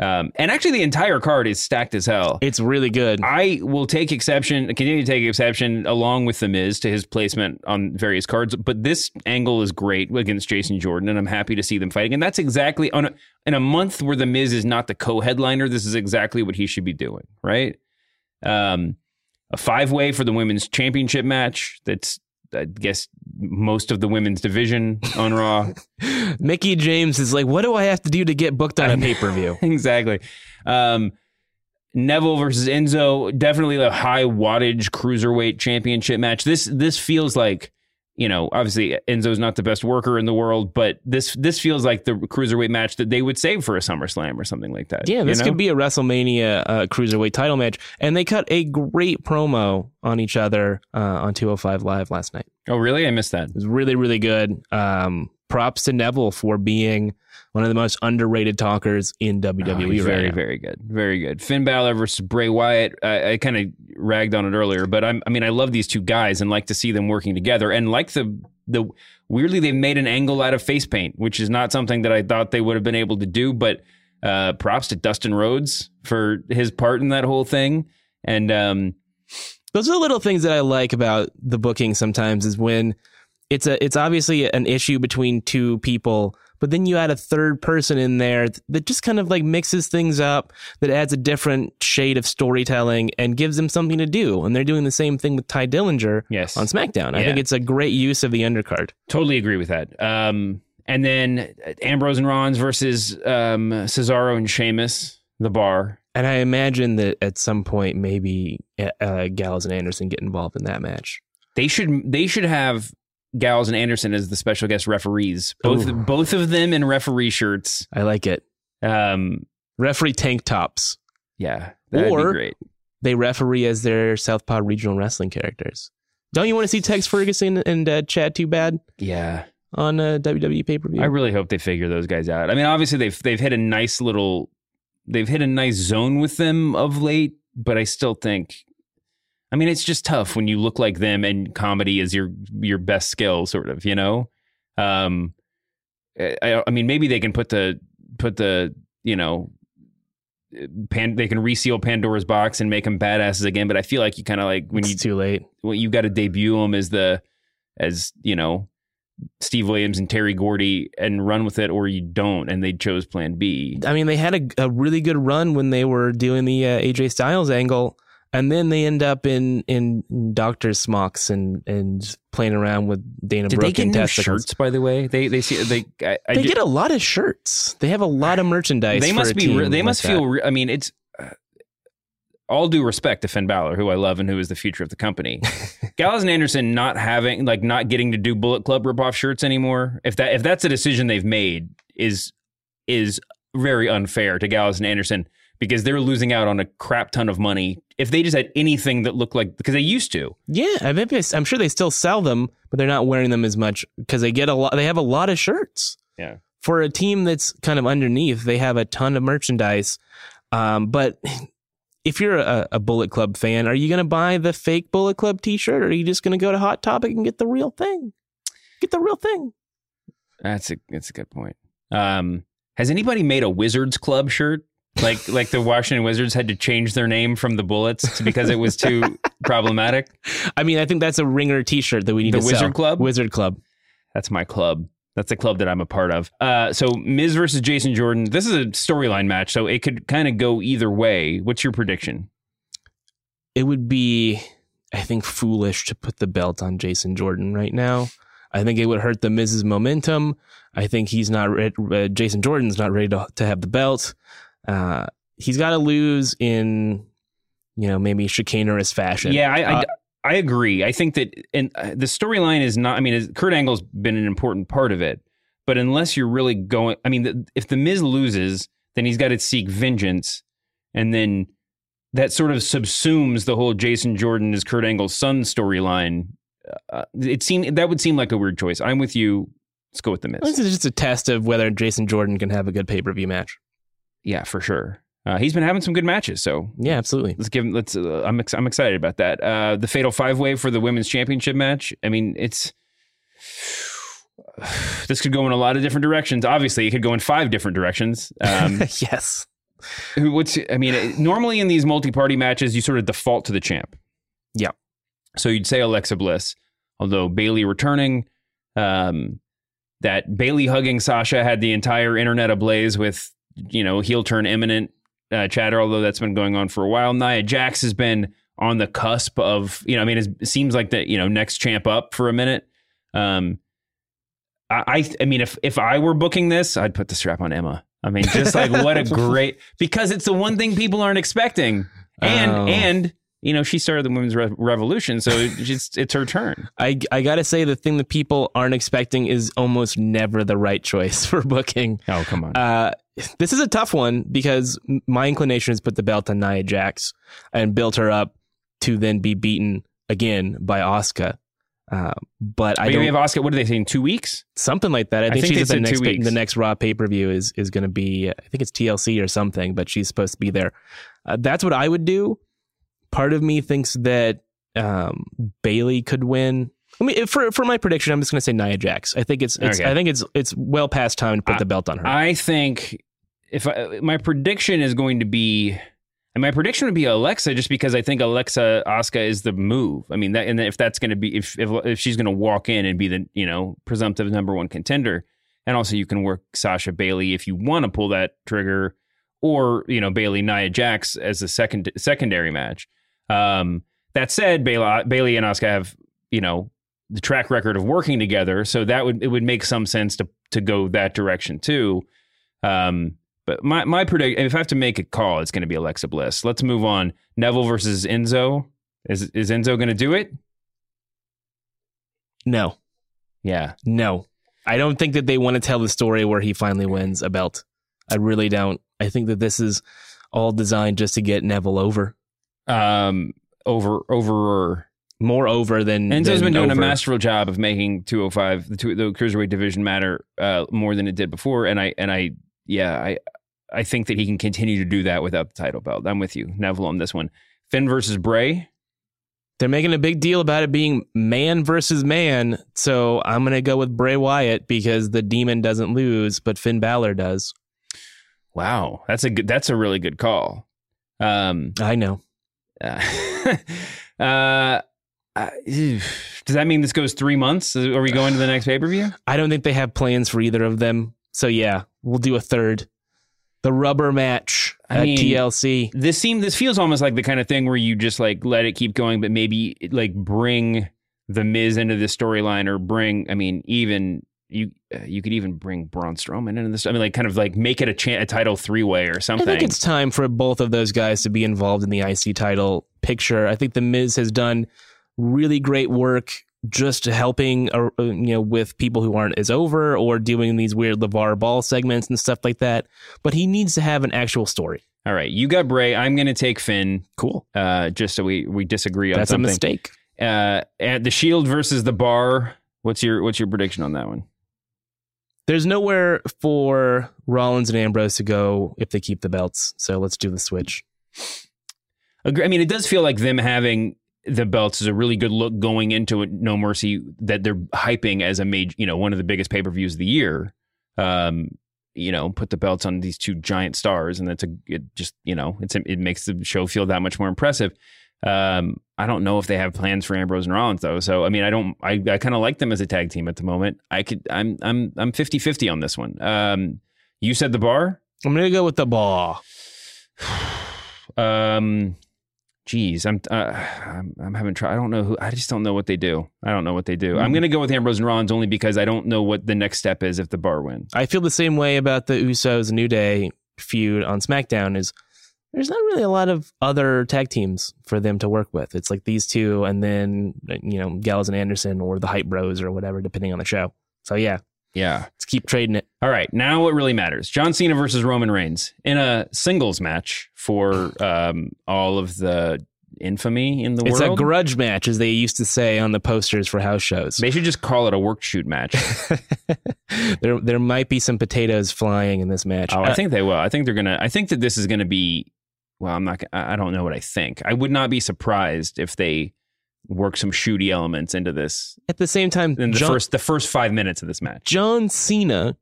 Um, and actually, the entire card is stacked as hell. It's really good. I will take exception, continue to take exception along with The Miz to his placement on various cards. But this angle is great against Jason Jordan, and I'm happy to see them fighting. And that's exactly on a, in a month where The Miz is not the co-headliner. This is exactly what he should be doing, right? Um, a five way for the women's championship match. That's I guess most of the women's division on Raw. Mickie James is like, what do I have to do to get booked on a pay per view? exactly. Um, Neville versus Enzo, definitely a high wattage cruiserweight championship match. This this feels like, you know, obviously Enzo's not the best worker in the world, but this this feels like the cruiserweight match that they would save for a SummerSlam or something like that. Yeah, you this know? could be a WrestleMania uh, cruiserweight title match, and they cut a great promo on each other uh, on 205 Live last night. Oh, really? I missed that. It was really, really good. Um, props to Neville for being one of the most underrated talkers in WWE. Oh, right very, now. very good. Very good. Finn Balor versus Bray Wyatt. I, I kind of ragged on it earlier, but I'm, I mean, I love these two guys and like to see them working together. And like the the weirdly, they've made an angle out of face paint, which is not something that I thought they would have been able to do. But uh, props to Dustin Rhodes for his part in that whole thing. And um, Those are the little things that I like about the booking sometimes is when it's a it's obviously an issue between two people, but then you add a third person in there that just kind of like mixes things up, that adds a different shade of storytelling and gives them something to do. And they're doing the same thing with Tye Dillinger Yes. on SmackDown. I Yeah. think it's a great use of the undercard. Totally agree with that. Um, and then Ambrose and Rollins versus um, Cesaro and Sheamus, the bar. And I imagine that at some point maybe uh, Gallows and Anderson get involved in that match. They should they should have Gallows and Anderson as the special guest referees. Both Ooh. both of them in referee shirts. I like it. Um, Referee tank tops. yeah, that'd Or- be great. they referee as their Southpaw regional wrestling characters. Don't you want to see Tex Ferguson and uh, Chad Too Bad Yeah, on uh, WWE pay per view? I really hope they figure those guys out. I mean, obviously they've they've hit a nice little they've hit a nice zone with them of late, but I still think. I mean, it's just tough when you look like them and comedy is your your best skill, sort of. You know, um, I, I mean, maybe they can put the put the you know, pan, they can reseal Pandora's box and make them badasses again. But I feel like you kind of like when it's you too late. when you got to debut them as the as you know Steve Williams and Terry Gordy and run with it, or you don't, and they chose Plan B. I mean, they had a, a really good run when they were doing the uh, AJ Styles angle, and then they end up in in doctor smocks and and playing around with Dana Did Brooke they get and testicles. shirts? By the way, they they see they I, I They get a lot of shirts. They have a lot of merchandise. they must be they must that. feel. Re- I mean, it's. Uh, all due respect to Finn Balor, who I love and who is the future of the company. Gallows and Anderson not having like not getting to do Bullet Club ripoff shirts anymore. If that if that's a decision they've made is is very unfair to Gallows and Anderson because they're losing out on a crap ton of money if they just had anything that looked like because they used to. Yeah, I I'm sure they still sell them, but they're not wearing them as much because they get a lot. They have a lot of shirts. Yeah. For a team that's kind of underneath, they have a ton of merchandise. Um, but if you're a, a Bullet Club fan, are you going to buy the fake Bullet Club T-shirt, or are you just going to go to Hot Topic and get the real thing? Get the real thing. That's a that's a good point. Um, has anybody made a Wizards Club shirt? Like like the Washington Wizards had to change their name from the Bullets because it was too problematic. I mean, I think that's a ringer T-shirt that we need The to Wizard sell. Club? Wizard Club. That's my club. That's the club that I'm a part of. Uh, so Miz versus Jason Jordan. This is a storyline match, so it could kind of go either way. What's your prediction? it would be, I think, foolish to put the belt on Jason Jordan right now. I think it would hurt the Miz's momentum. I think he's not ready. Uh, Jason Jordan's not ready to, to have the belt. Uh, he's got to lose in, you know, maybe chicanerous fashion. Yeah, I, I, Uh, I agree. I think that and uh, the storyline is not. I mean, Kurt Angle's been an important part of it, but unless you're really going, I mean, the, if the Miz loses, then he's got to seek vengeance, and then that sort of subsumes the whole Jason Jordan is Kurt Angle's son storyline. Uh, it seemed that would seem like a weird choice. I'm with you. Let's go with the Miz. this is just a test of whether Jason Jordan can have a good pay per view match. Yeah, for sure. Uh, he's been having some good matches, so Yeah, absolutely. let's give him. Let's. Uh, I'm ex- I'm excited about that. Uh, the Fatal Five Way for the women's championship match. I mean, it's this could go in a lot of different directions. Obviously, it could go in five different directions. Um, yes. who? What's? I mean, normally in these multi-party matches, you sort of default to the champ. Yeah. So you'd say Alexa Bliss, although Bayley returning. Um, that Bayley hugging Sasha had the entire internet ablaze with you know heel turn imminent uh, chatter, although that's been going on for a while. Nia Jax has been on the cusp of you know, I mean, it seems like the you know next champ up for a minute. Um, I I, I mean, if if I were booking this, I'd put the strap on Emma. I mean, just like what a great because it's the one thing people aren't expecting, and Oh. and you know she started the women's re- revolution, so it's it's her turn. I, I gotta say the thing that people aren't expecting is almost never the right choice for booking. Oh come on. Uh, this is a tough one because my inclination is put the belt on Nia Jax and built her up to then be beaten again by Asuka. Uh, but I don't we have Asuka. What are they saying? Two weeks? something like that. I I think, think she's at the next two weeks. the next Raw pay per view is is going to be I think it's TLC or something, but she's supposed to be there. Uh, that's what I would do. Part of me thinks that um, Bayley could win. I mean, for for my prediction, I'm just going to say Nia Jax. I think it's, it's Okay. I think it's it's well past time to put the belt on her. I think if I, my prediction is going to be, and my prediction would be Alexa, just because I think Alexa Asuka is the move. I mean, that and if that's going to be if, if if she's going to walk in and be the you know presumptive number one contender, and also you can work Sasha Bayley if you want to pull that trigger, or you know Bayley Nia Jax as a second secondary match. Um, that said, Bayley, Bayley and Asuka have you know the track record of working together, so that would it would make some sense to to go that direction too. Um, but my my predict if I have to make a call, it's going to be Alexa Bliss. Let's move on. Neville versus Enzo. Is is Enzo going to do it? no, Yeah. no, I don't think that they want to tell the story where he finally wins a belt. I really don't. I think that this is all designed just to get Neville over, Um, over over. more over than Enzo's than been doing over. a masterful job of making 205 the two, the cruiserweight division matter uh, more than it did before, and I and I yeah I I think that he can continue to do that without the title belt. I'm with you, Neville, on this one. Finn versus Bray. They're making a big deal about it being man versus man, so I'm gonna go with Bray Wyatt because the demon doesn't lose, but Finn Balor does. Wow, that's a good. That's a really good call. Um, I know. Uh, uh, does that mean this goes three months? Are we going to the next pay per view? I don't think they have plans for either of them. So yeah, we'll do a third. The rubber match I at mean- TLC. This seem this feels almost like the kind of thing where you just like let it keep going, but maybe like bring the Miz into the storyline, or bring. I mean, even you uh, you could even bring Braun Strowman into this. I mean, like kind of like make it a, cha- a title three way or something. I think it's time for both of those guys to be involved in the IC title picture. I think the Miz has done really great work just helping uh, uh, you know with people who aren't as over or doing these weird LeVar Ball segments and stuff like that. But he needs to have an actual story. All right, you got Bray. I'm going to take Finn. Cool. Uh, just so we we disagree on That's a mistake. Uh, at the Shield versus the Bar. What's your what's your prediction on that one? There's nowhere for Rollins and Ambrose to go if they keep the belts. So let's do the switch. I mean, it does feel like them having the belts is a really good look going into it. No Mercy that they're hyping as a major, you know, one of the biggest pay per views of the year. Um, you know, put the belts on these two giant stars, and that's a it just you know it's it makes the show feel that much more impressive. Um, I don't know if they have plans for Ambrose and Rollins though. So I mean, I don't. I, I kind of like them as a tag team at the moment. I could. I'm I'm I'm 50-50 on this one. Um, you said the bar. I'm gonna go with the bar. Um, geez, I'm uh, I'm, I'm having trouble. I don't know who. I just don't know what they do. I don't know what they do. I'm going to go with Ambrose and Rollins only because I don't know what the next step is if the bar win. I feel the same way about the Usos New Day feud on SmackDown. Is there's not really a lot of other tag teams for them to work with. It's like these two, and then you know Gallows and Anderson, or the Hype Bros, or whatever, depending on the show. So yeah, Yeah. let's keep trading it. All right. Now what really matters: John Cena versus Roman Reigns in a singles match for um all of the infamy in the It's world. It's a grudge match, as they used to say on the posters for house shows. they should just call it a work shoot match. there, there might be some potatoes flying in this match. Oh, I Uh, think they will. I think they're gonna. I think that this is gonna be. Well, I'm not. I don't know what I think. I would not be surprised if they work some shooty elements into this at the same time, in the John, first the first five minutes of this match. John Cena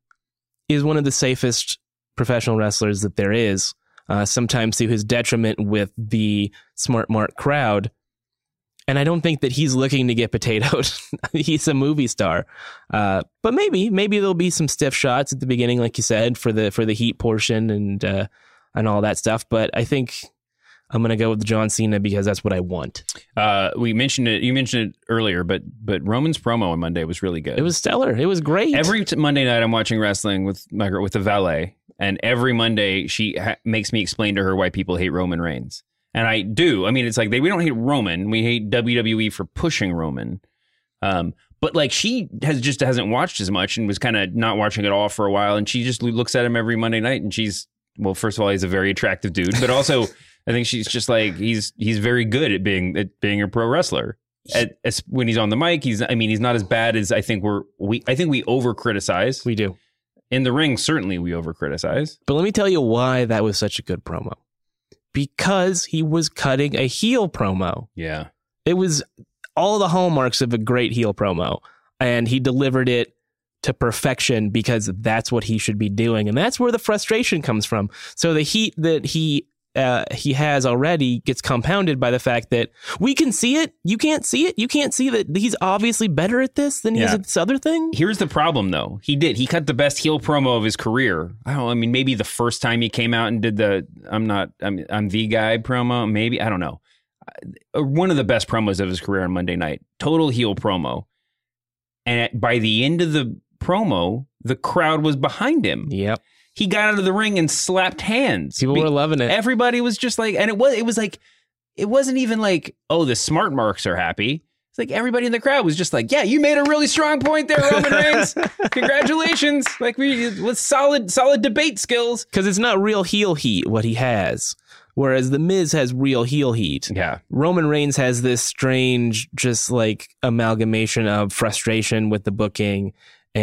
is one of the safest professional wrestlers that there is. Uh, sometimes to his detriment with the smart mark crowd. And I don't think that he's looking to get potatoed. he's a movie star, uh, but maybe maybe there'll be some stiff shots at the beginning, like you said, for the for the heat portion and uh, and all that stuff. But I think I'm gonna go with John Cena because that's what I want. Uh, we mentioned it. You mentioned it earlier, but but Roman's promo on Monday was really good. It was stellar. It was great. every t- Monday night. I'm watching wrestling with my with the valet, and every Monday she ha- makes me explain to her why people hate Roman Reigns, and I do. I mean, it's like they we don't hate Roman, we hate WWE for pushing Roman. Um, but like she has just hasn't watched as much and was kind of not watching at all for a while, and she just looks at him every Monday night, and she's well, first of all, he's a very attractive dude, but also I think she's just like he's he's very good at being at being a pro wrestler. At, as, when he's on the mic, he's I mean he's not as bad as I think we're we I think we over criticize. We do. In the ring, certainly we over criticize. But let me tell you why that was such a good promo. Because he was cutting a heel promo. Yeah. It was all the hallmarks of a great heel promo. And he delivered it to perfection because that's what he should be doing. And that's where the frustration comes from. So the heat that he uh, he has already gets compounded by the fact that we can see it. You can't see it. You can't see that he's obviously better at this than he is at this other thing. Here's the problem, though. He did. He cut the best heel promo of his career. I don't. know, I mean, maybe the first time he came out and did the "I'm not. I'm, I'm the guy" promo. Maybe I don't know. Uh, One of the best promos of his career on Monday night. Total heel promo. And by the end of the promo, the crowd was behind him. Yep. He got out of the ring and slapped hands. People Be- were loving it. Everybody was just like, and it was. It was like, it wasn't even like, oh, the smart marks are happy. It's like everybody in the crowd was just like, yeah, you made a really strong point there, Roman Reigns. Congratulations. Like we with solid, solid debate skills. Because it's not real heel heat what he has. Whereas The Miz has real heel heat. Yeah. Roman Reigns has this strange, just like amalgamation of frustration with the booking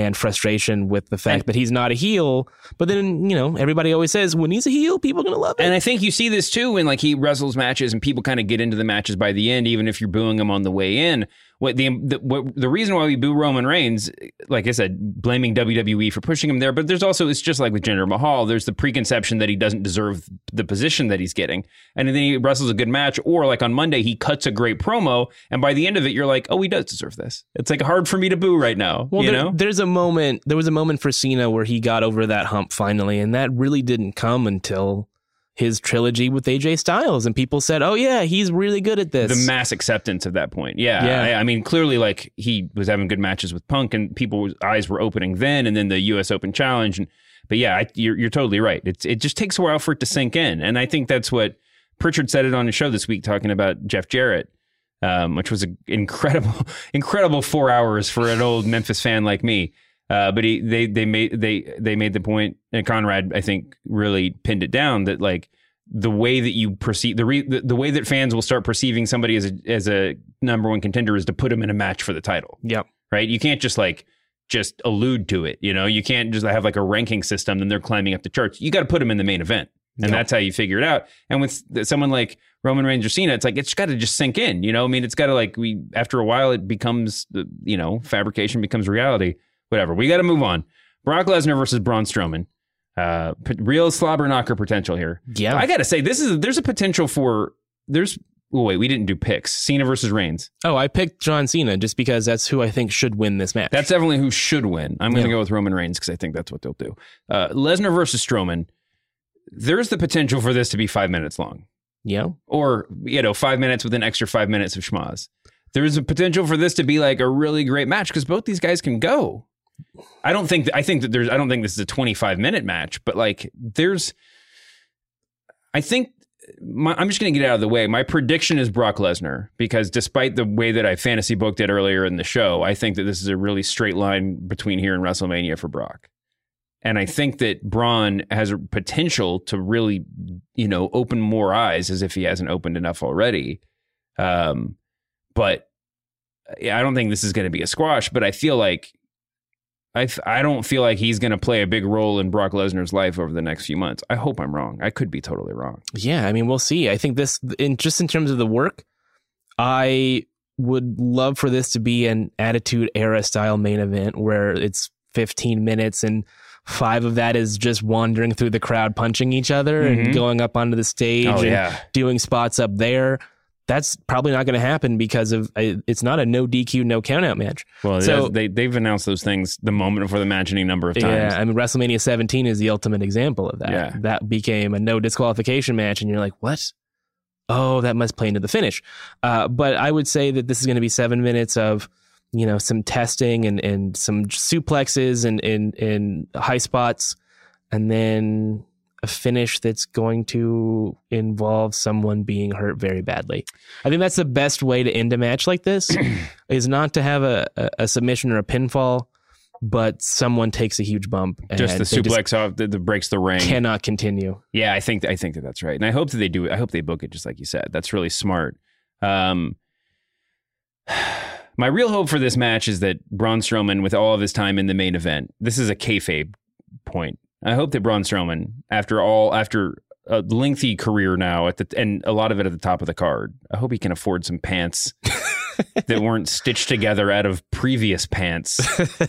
and frustration with the fact that he's not a heel. But then, you know, everybody always says when he's a heel, people are going to love it. And I think you see this too when like he wrestles matches and people kind of get into the matches by the end, even if you're booing him on the way in. What the the, what, the reason why we boo Roman Reigns, like I said, blaming WWE for pushing him there, but there's also it's just like with Jinder Mahal. There's the preconception that he doesn't deserve the position that he's getting, and then he wrestles a good match, or like on Monday he cuts a great promo, and by the end of it you're like, oh, he does deserve this. It's like hard for me to boo right now. Well, you there- know, there's a moment. There was a moment for Cena where he got over that hump finally, and that really didn't come until his trilogy with AJ Styles, and people said, "Oh yeah, he's really good at this." the mass acceptance of that point. Yeah. Yeah. I, I mean, clearly, like he was having good matches with Punk, and people's eyes were opening then, and then the U.S. Open Challenge. And but yeah, I, you're you're totally right. It's it just takes a while for it to sink in, and I think that's what Prichard said it on his show this week, talking about Jeff Jarrett. Um, which was an incredible, incredible four hours for an old Memphis fan like me. Uh, but he, they, they made, they, they made the point, and Conrad, I think, really pinned it down that like the way that you perceive the, re, the the way that fans will start perceiving somebody as a as a number one contender is to put them in a match for the title. Yep. Right. You can't just like just allude to it. You know, you can't just have like a ranking system and they're climbing up the charts. You got to put them in the main event, and Yep. that's how you figure it out. And with someone like Roman Reigns or Cena, it's like it's got to just sink in. You know, I mean, it's got to like we after a while it becomes the you know fabrication becomes reality. Whatever. We got to move on. Brock Lesnar versus Braun Strowman. Uh, real slobber knocker potential here. Yeah. I got to say this is there's a potential for there's. Oh wait, we didn't do picks. Cena versus Reigns. Oh, I picked John Cena just because that's who I think should win this match. That's definitely who should win. I'm going to Yeah. go with Roman Reigns because I think that's what they'll do. Uh, Lesnar versus Strowman. There's the potential for this to be five minutes long, yeah. or you know, five minutes with an extra five minutes of schmoz. There's a potential for this to be like a really great match because both these guys can go. I don't think I think that there's I don't think this is a 25 minute match, but like there's I think my, I'm just going to get out of the way. My prediction is Brock Lesnar because despite the way that I fantasy booked it earlier in the show, I think that this is a really straight line between here and WrestleMania for Brock. And I think that Braun has a potential to really, you know, open more eyes as if he hasn't opened enough already. Um, but I don't think this is going to be a squash, but I feel like I, f- I don't feel like he's going to play a big role in Brock Lesnar's life over the next few months. I hope I'm wrong. I could be totally wrong. Yeah, I mean, we'll see. I think this, in just in terms of the work, I would love for this to be an Attitude Era style main event where it's 15 minutes and five of that is just wandering through the crowd, punching each other Mhm. and going up onto the stage Oh, and yeah. doing spots up there. That's probably not going to happen because of it's not a no DQ, no countout match. Well, So- they they've announced those things the moment before the match any number of times. Yeah, I mean WrestleMania 17 is the ultimate example of that. Yeah. That became a no disqualification match, and you're like, what? Oh, that must play into the finish. Uh, but I would say that this is going to be seven minutes of, you know, some testing and, and some suplexes and, and, and high spots, and then a finish that's going to involve someone being hurt very badly. I think that's the best way to end a match like this is not to have a, a, a submission or a pinfall, but someone takes a huge bump. And just the suplex off that breaks the ring. cannot continue. Yeah, I think I think that that's right, and I hope that they do. it. I hope they book it just like you said. That's really smart. Um, My real hope for this match is that Braun Strowman, with all of his time in the main event, this is a kayfabe point. I hope that Braun Strowman, after all, after a lengthy career now at the and a lot of it at the top of the card, I hope he can afford some pants that weren't stitched together out of previous pants.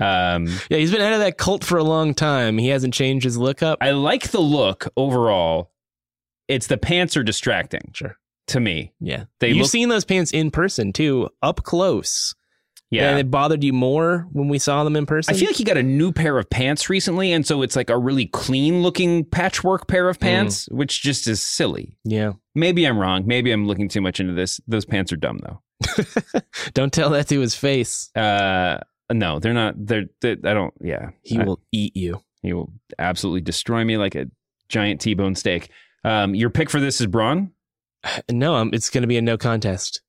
Um, Yeah, he's been out of that cult for a long time. He hasn't changed his look up. I like the look overall. It's the pants are distracting. Sure. To me. Yeah. They You've look- seen those pants in person too, up close. Yeah. And it bothered you more when we saw them in person? I feel like he got a new pair of pants recently, and so it's like a really clean looking patchwork pair of pants, which just is silly. Yeah. Maybe I'm wrong. Maybe I'm looking too much into this. Those pants are dumb though. Don't tell that to his face. Uh, no, they're not. They're. they I don't. Yeah, He I- will eat you. He will absolutely destroy me like a giant T-bone steak. Um, your pick for this is Braun. No, um, it's going to be a no contest.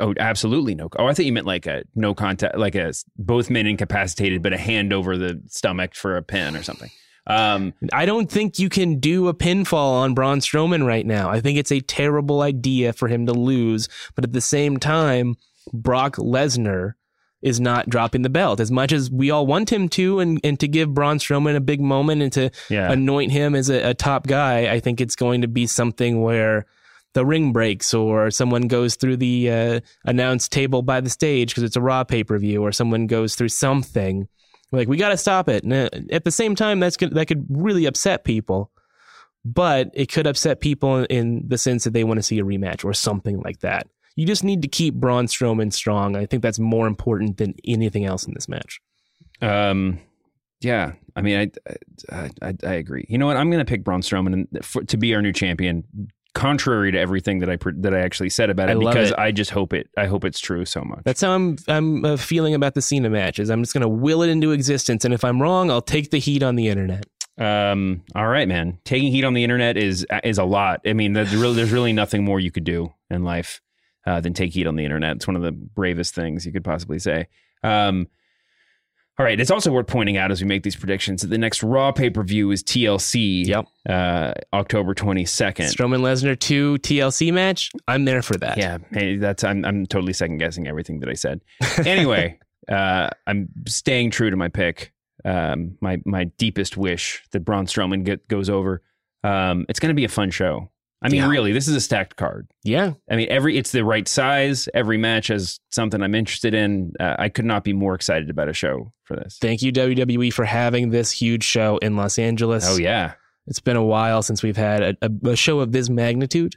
Oh, absolutely no. Oh, I thought you meant like a no contact, like a both men incapacitated, but a hand over the stomach for a pin or something. Um, I don't think you can do a pinfall on Braun Strowman right now. I think it's a terrible idea for him to lose, but at the same time, Brock Lesnar is not dropping the belt as much as we all want him to, and, and to give Braun Strowman a big moment and to Yeah. anoint him as a, a top guy. I think it's going to be something where the ring breaks or someone goes through the uh, announced table by the stage because it's a Raw pay per view or someone goes through something. Like we got to stop it. And at the same time, that's that could really upset people, but it could upset people in the sense that they want to see a rematch or something like that. You just need to keep Braun Strowman strong. I think that's more important than anything else in this match. Um, yeah, I mean, I, I, I, I agree. You know what? I'm going to pick Braun Strowman for, to be our new champion, contrary to everything that I that I actually said about it, I because it. I just hope it. I hope it's true so much. That's how I'm I'm uh, feeling about the Cena matches. I'm just going to will it into existence, and if I'm wrong, I'll take the heat on the internet. Um, all right, man. Taking heat on the internet is is a lot. I mean, there's really, there's really nothing more you could do in life uh, than take heat on the internet. It's one of the bravest things you could possibly say. Um, all right. It's also worth pointing out as we make these predictions that the next Raw pay per view is TLC. Yep. Uh, October twenty second. Strowman Lesnar two TLC match. I'm there for that. Yeah, hey, that's I'm I'm totally second guessing everything that I said. Anyway, uh, I'm staying true to my pick. Um, my my deepest wish that Braun Strowman get, goes over. Um, it's going to be a fun show. I mean, Yeah. really, this is a stacked card. Yeah. I mean, every it's the right size. Every match has something I'm interested in. Uh, I could not be more excited about a show for this. Thank you WWE for having this huge show in Los Angeles. Oh yeah, It's been a while since we've had a, a, a show of this magnitude.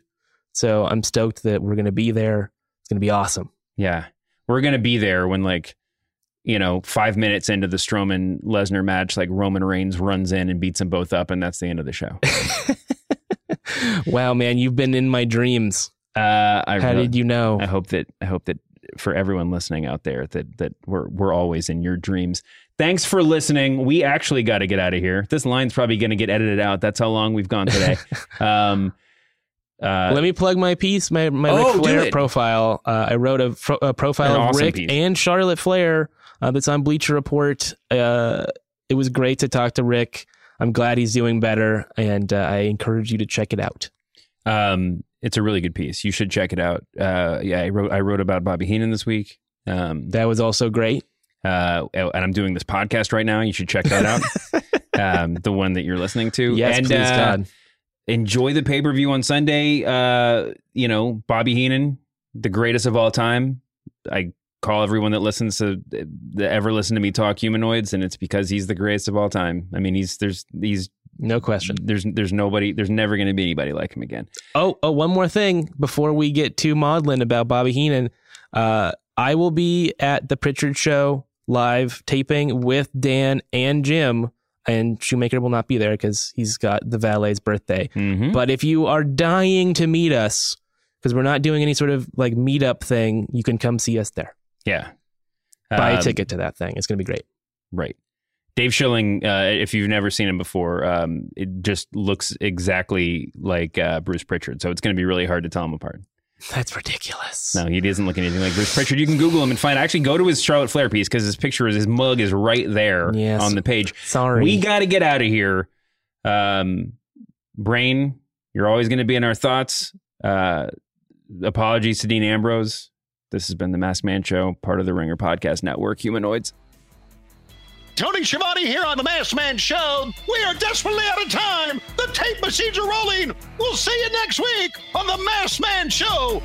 So I'm stoked that we're going to be there. It's going to be awesome. yeah. We're gonna be there when like. You know, five minutes into the Strowman Lesnar match, like Roman Reigns runs in and beats them both up, and that's the end of the show. Wow, man, you've been in my dreams. Uh, I How re- did you know? I hope that I hope that for everyone listening out there that that we're we're always in your dreams. Thanks for listening. We actually got to get out of here. This line's probably going to get edited out. That's how long we've gone today. um, uh, Let me plug my piece, my my Oh, Ric Flair profile. Uh, I wrote a, fro- a profile of awesome Ric piece. and Charlotte Flair uh, that's on Bleacher Report. Uh, it was great to talk to Ric. I'm glad he's doing better, and uh, I encourage you to check it out. um, it's a really good piece. You should check it out. Uh, yeah, I wrote I wrote about Bobby Heenan this week. Um, That was also great. uh, and I'm doing this podcast right now. You should check that out. um, the one that you're listening to. Yes, and, please, uh, God. enjoy the pay per view on Sunday. Uh, you know, Bobby Heenan, the greatest of all time. I call everyone that listens to that ever listen to me talk humanoids, and it's because he's the greatest of all time. I mean, he's there's he's No question. there's there's nobody there's never going to be anybody like him again. Oh, oh, one more thing before we get too maudlin about Bobby Heenan. Uh, I will be at the Prichard Show live taping with Dan and Jim, and Shoemaker will not be there because he's got the valet's birthday. Mm-hmm. But if you are dying to meet us, because we're not doing any sort of like meetup thing, you can come see us there. Yeah, Buy a Um, ticket to that thing. It's going to be great. Right. Dave Schilling, uh, if you've never seen him before, um, it just looks exactly like uh, Bruce Prichard. So it's going to be really hard to tell him apart. That's ridiculous. No, he doesn't look anything like Bruce Prichard. You can Google him and find. Actually, go to his Charlotte Flair piece because his picture is his mug is right there Yes. on the page. Sorry. We got to get out of here. Um, Brain, you're always going to be in our thoughts. Uh, apologies to Dean Ambrose. This has been the Masked Man Show, part of the Ringer Podcast Network. Humanoids. Tony Schiavone here on the Masked Man Show. We are desperately out of time. The tape machines are rolling. We'll see you next week on the Masked Man Show.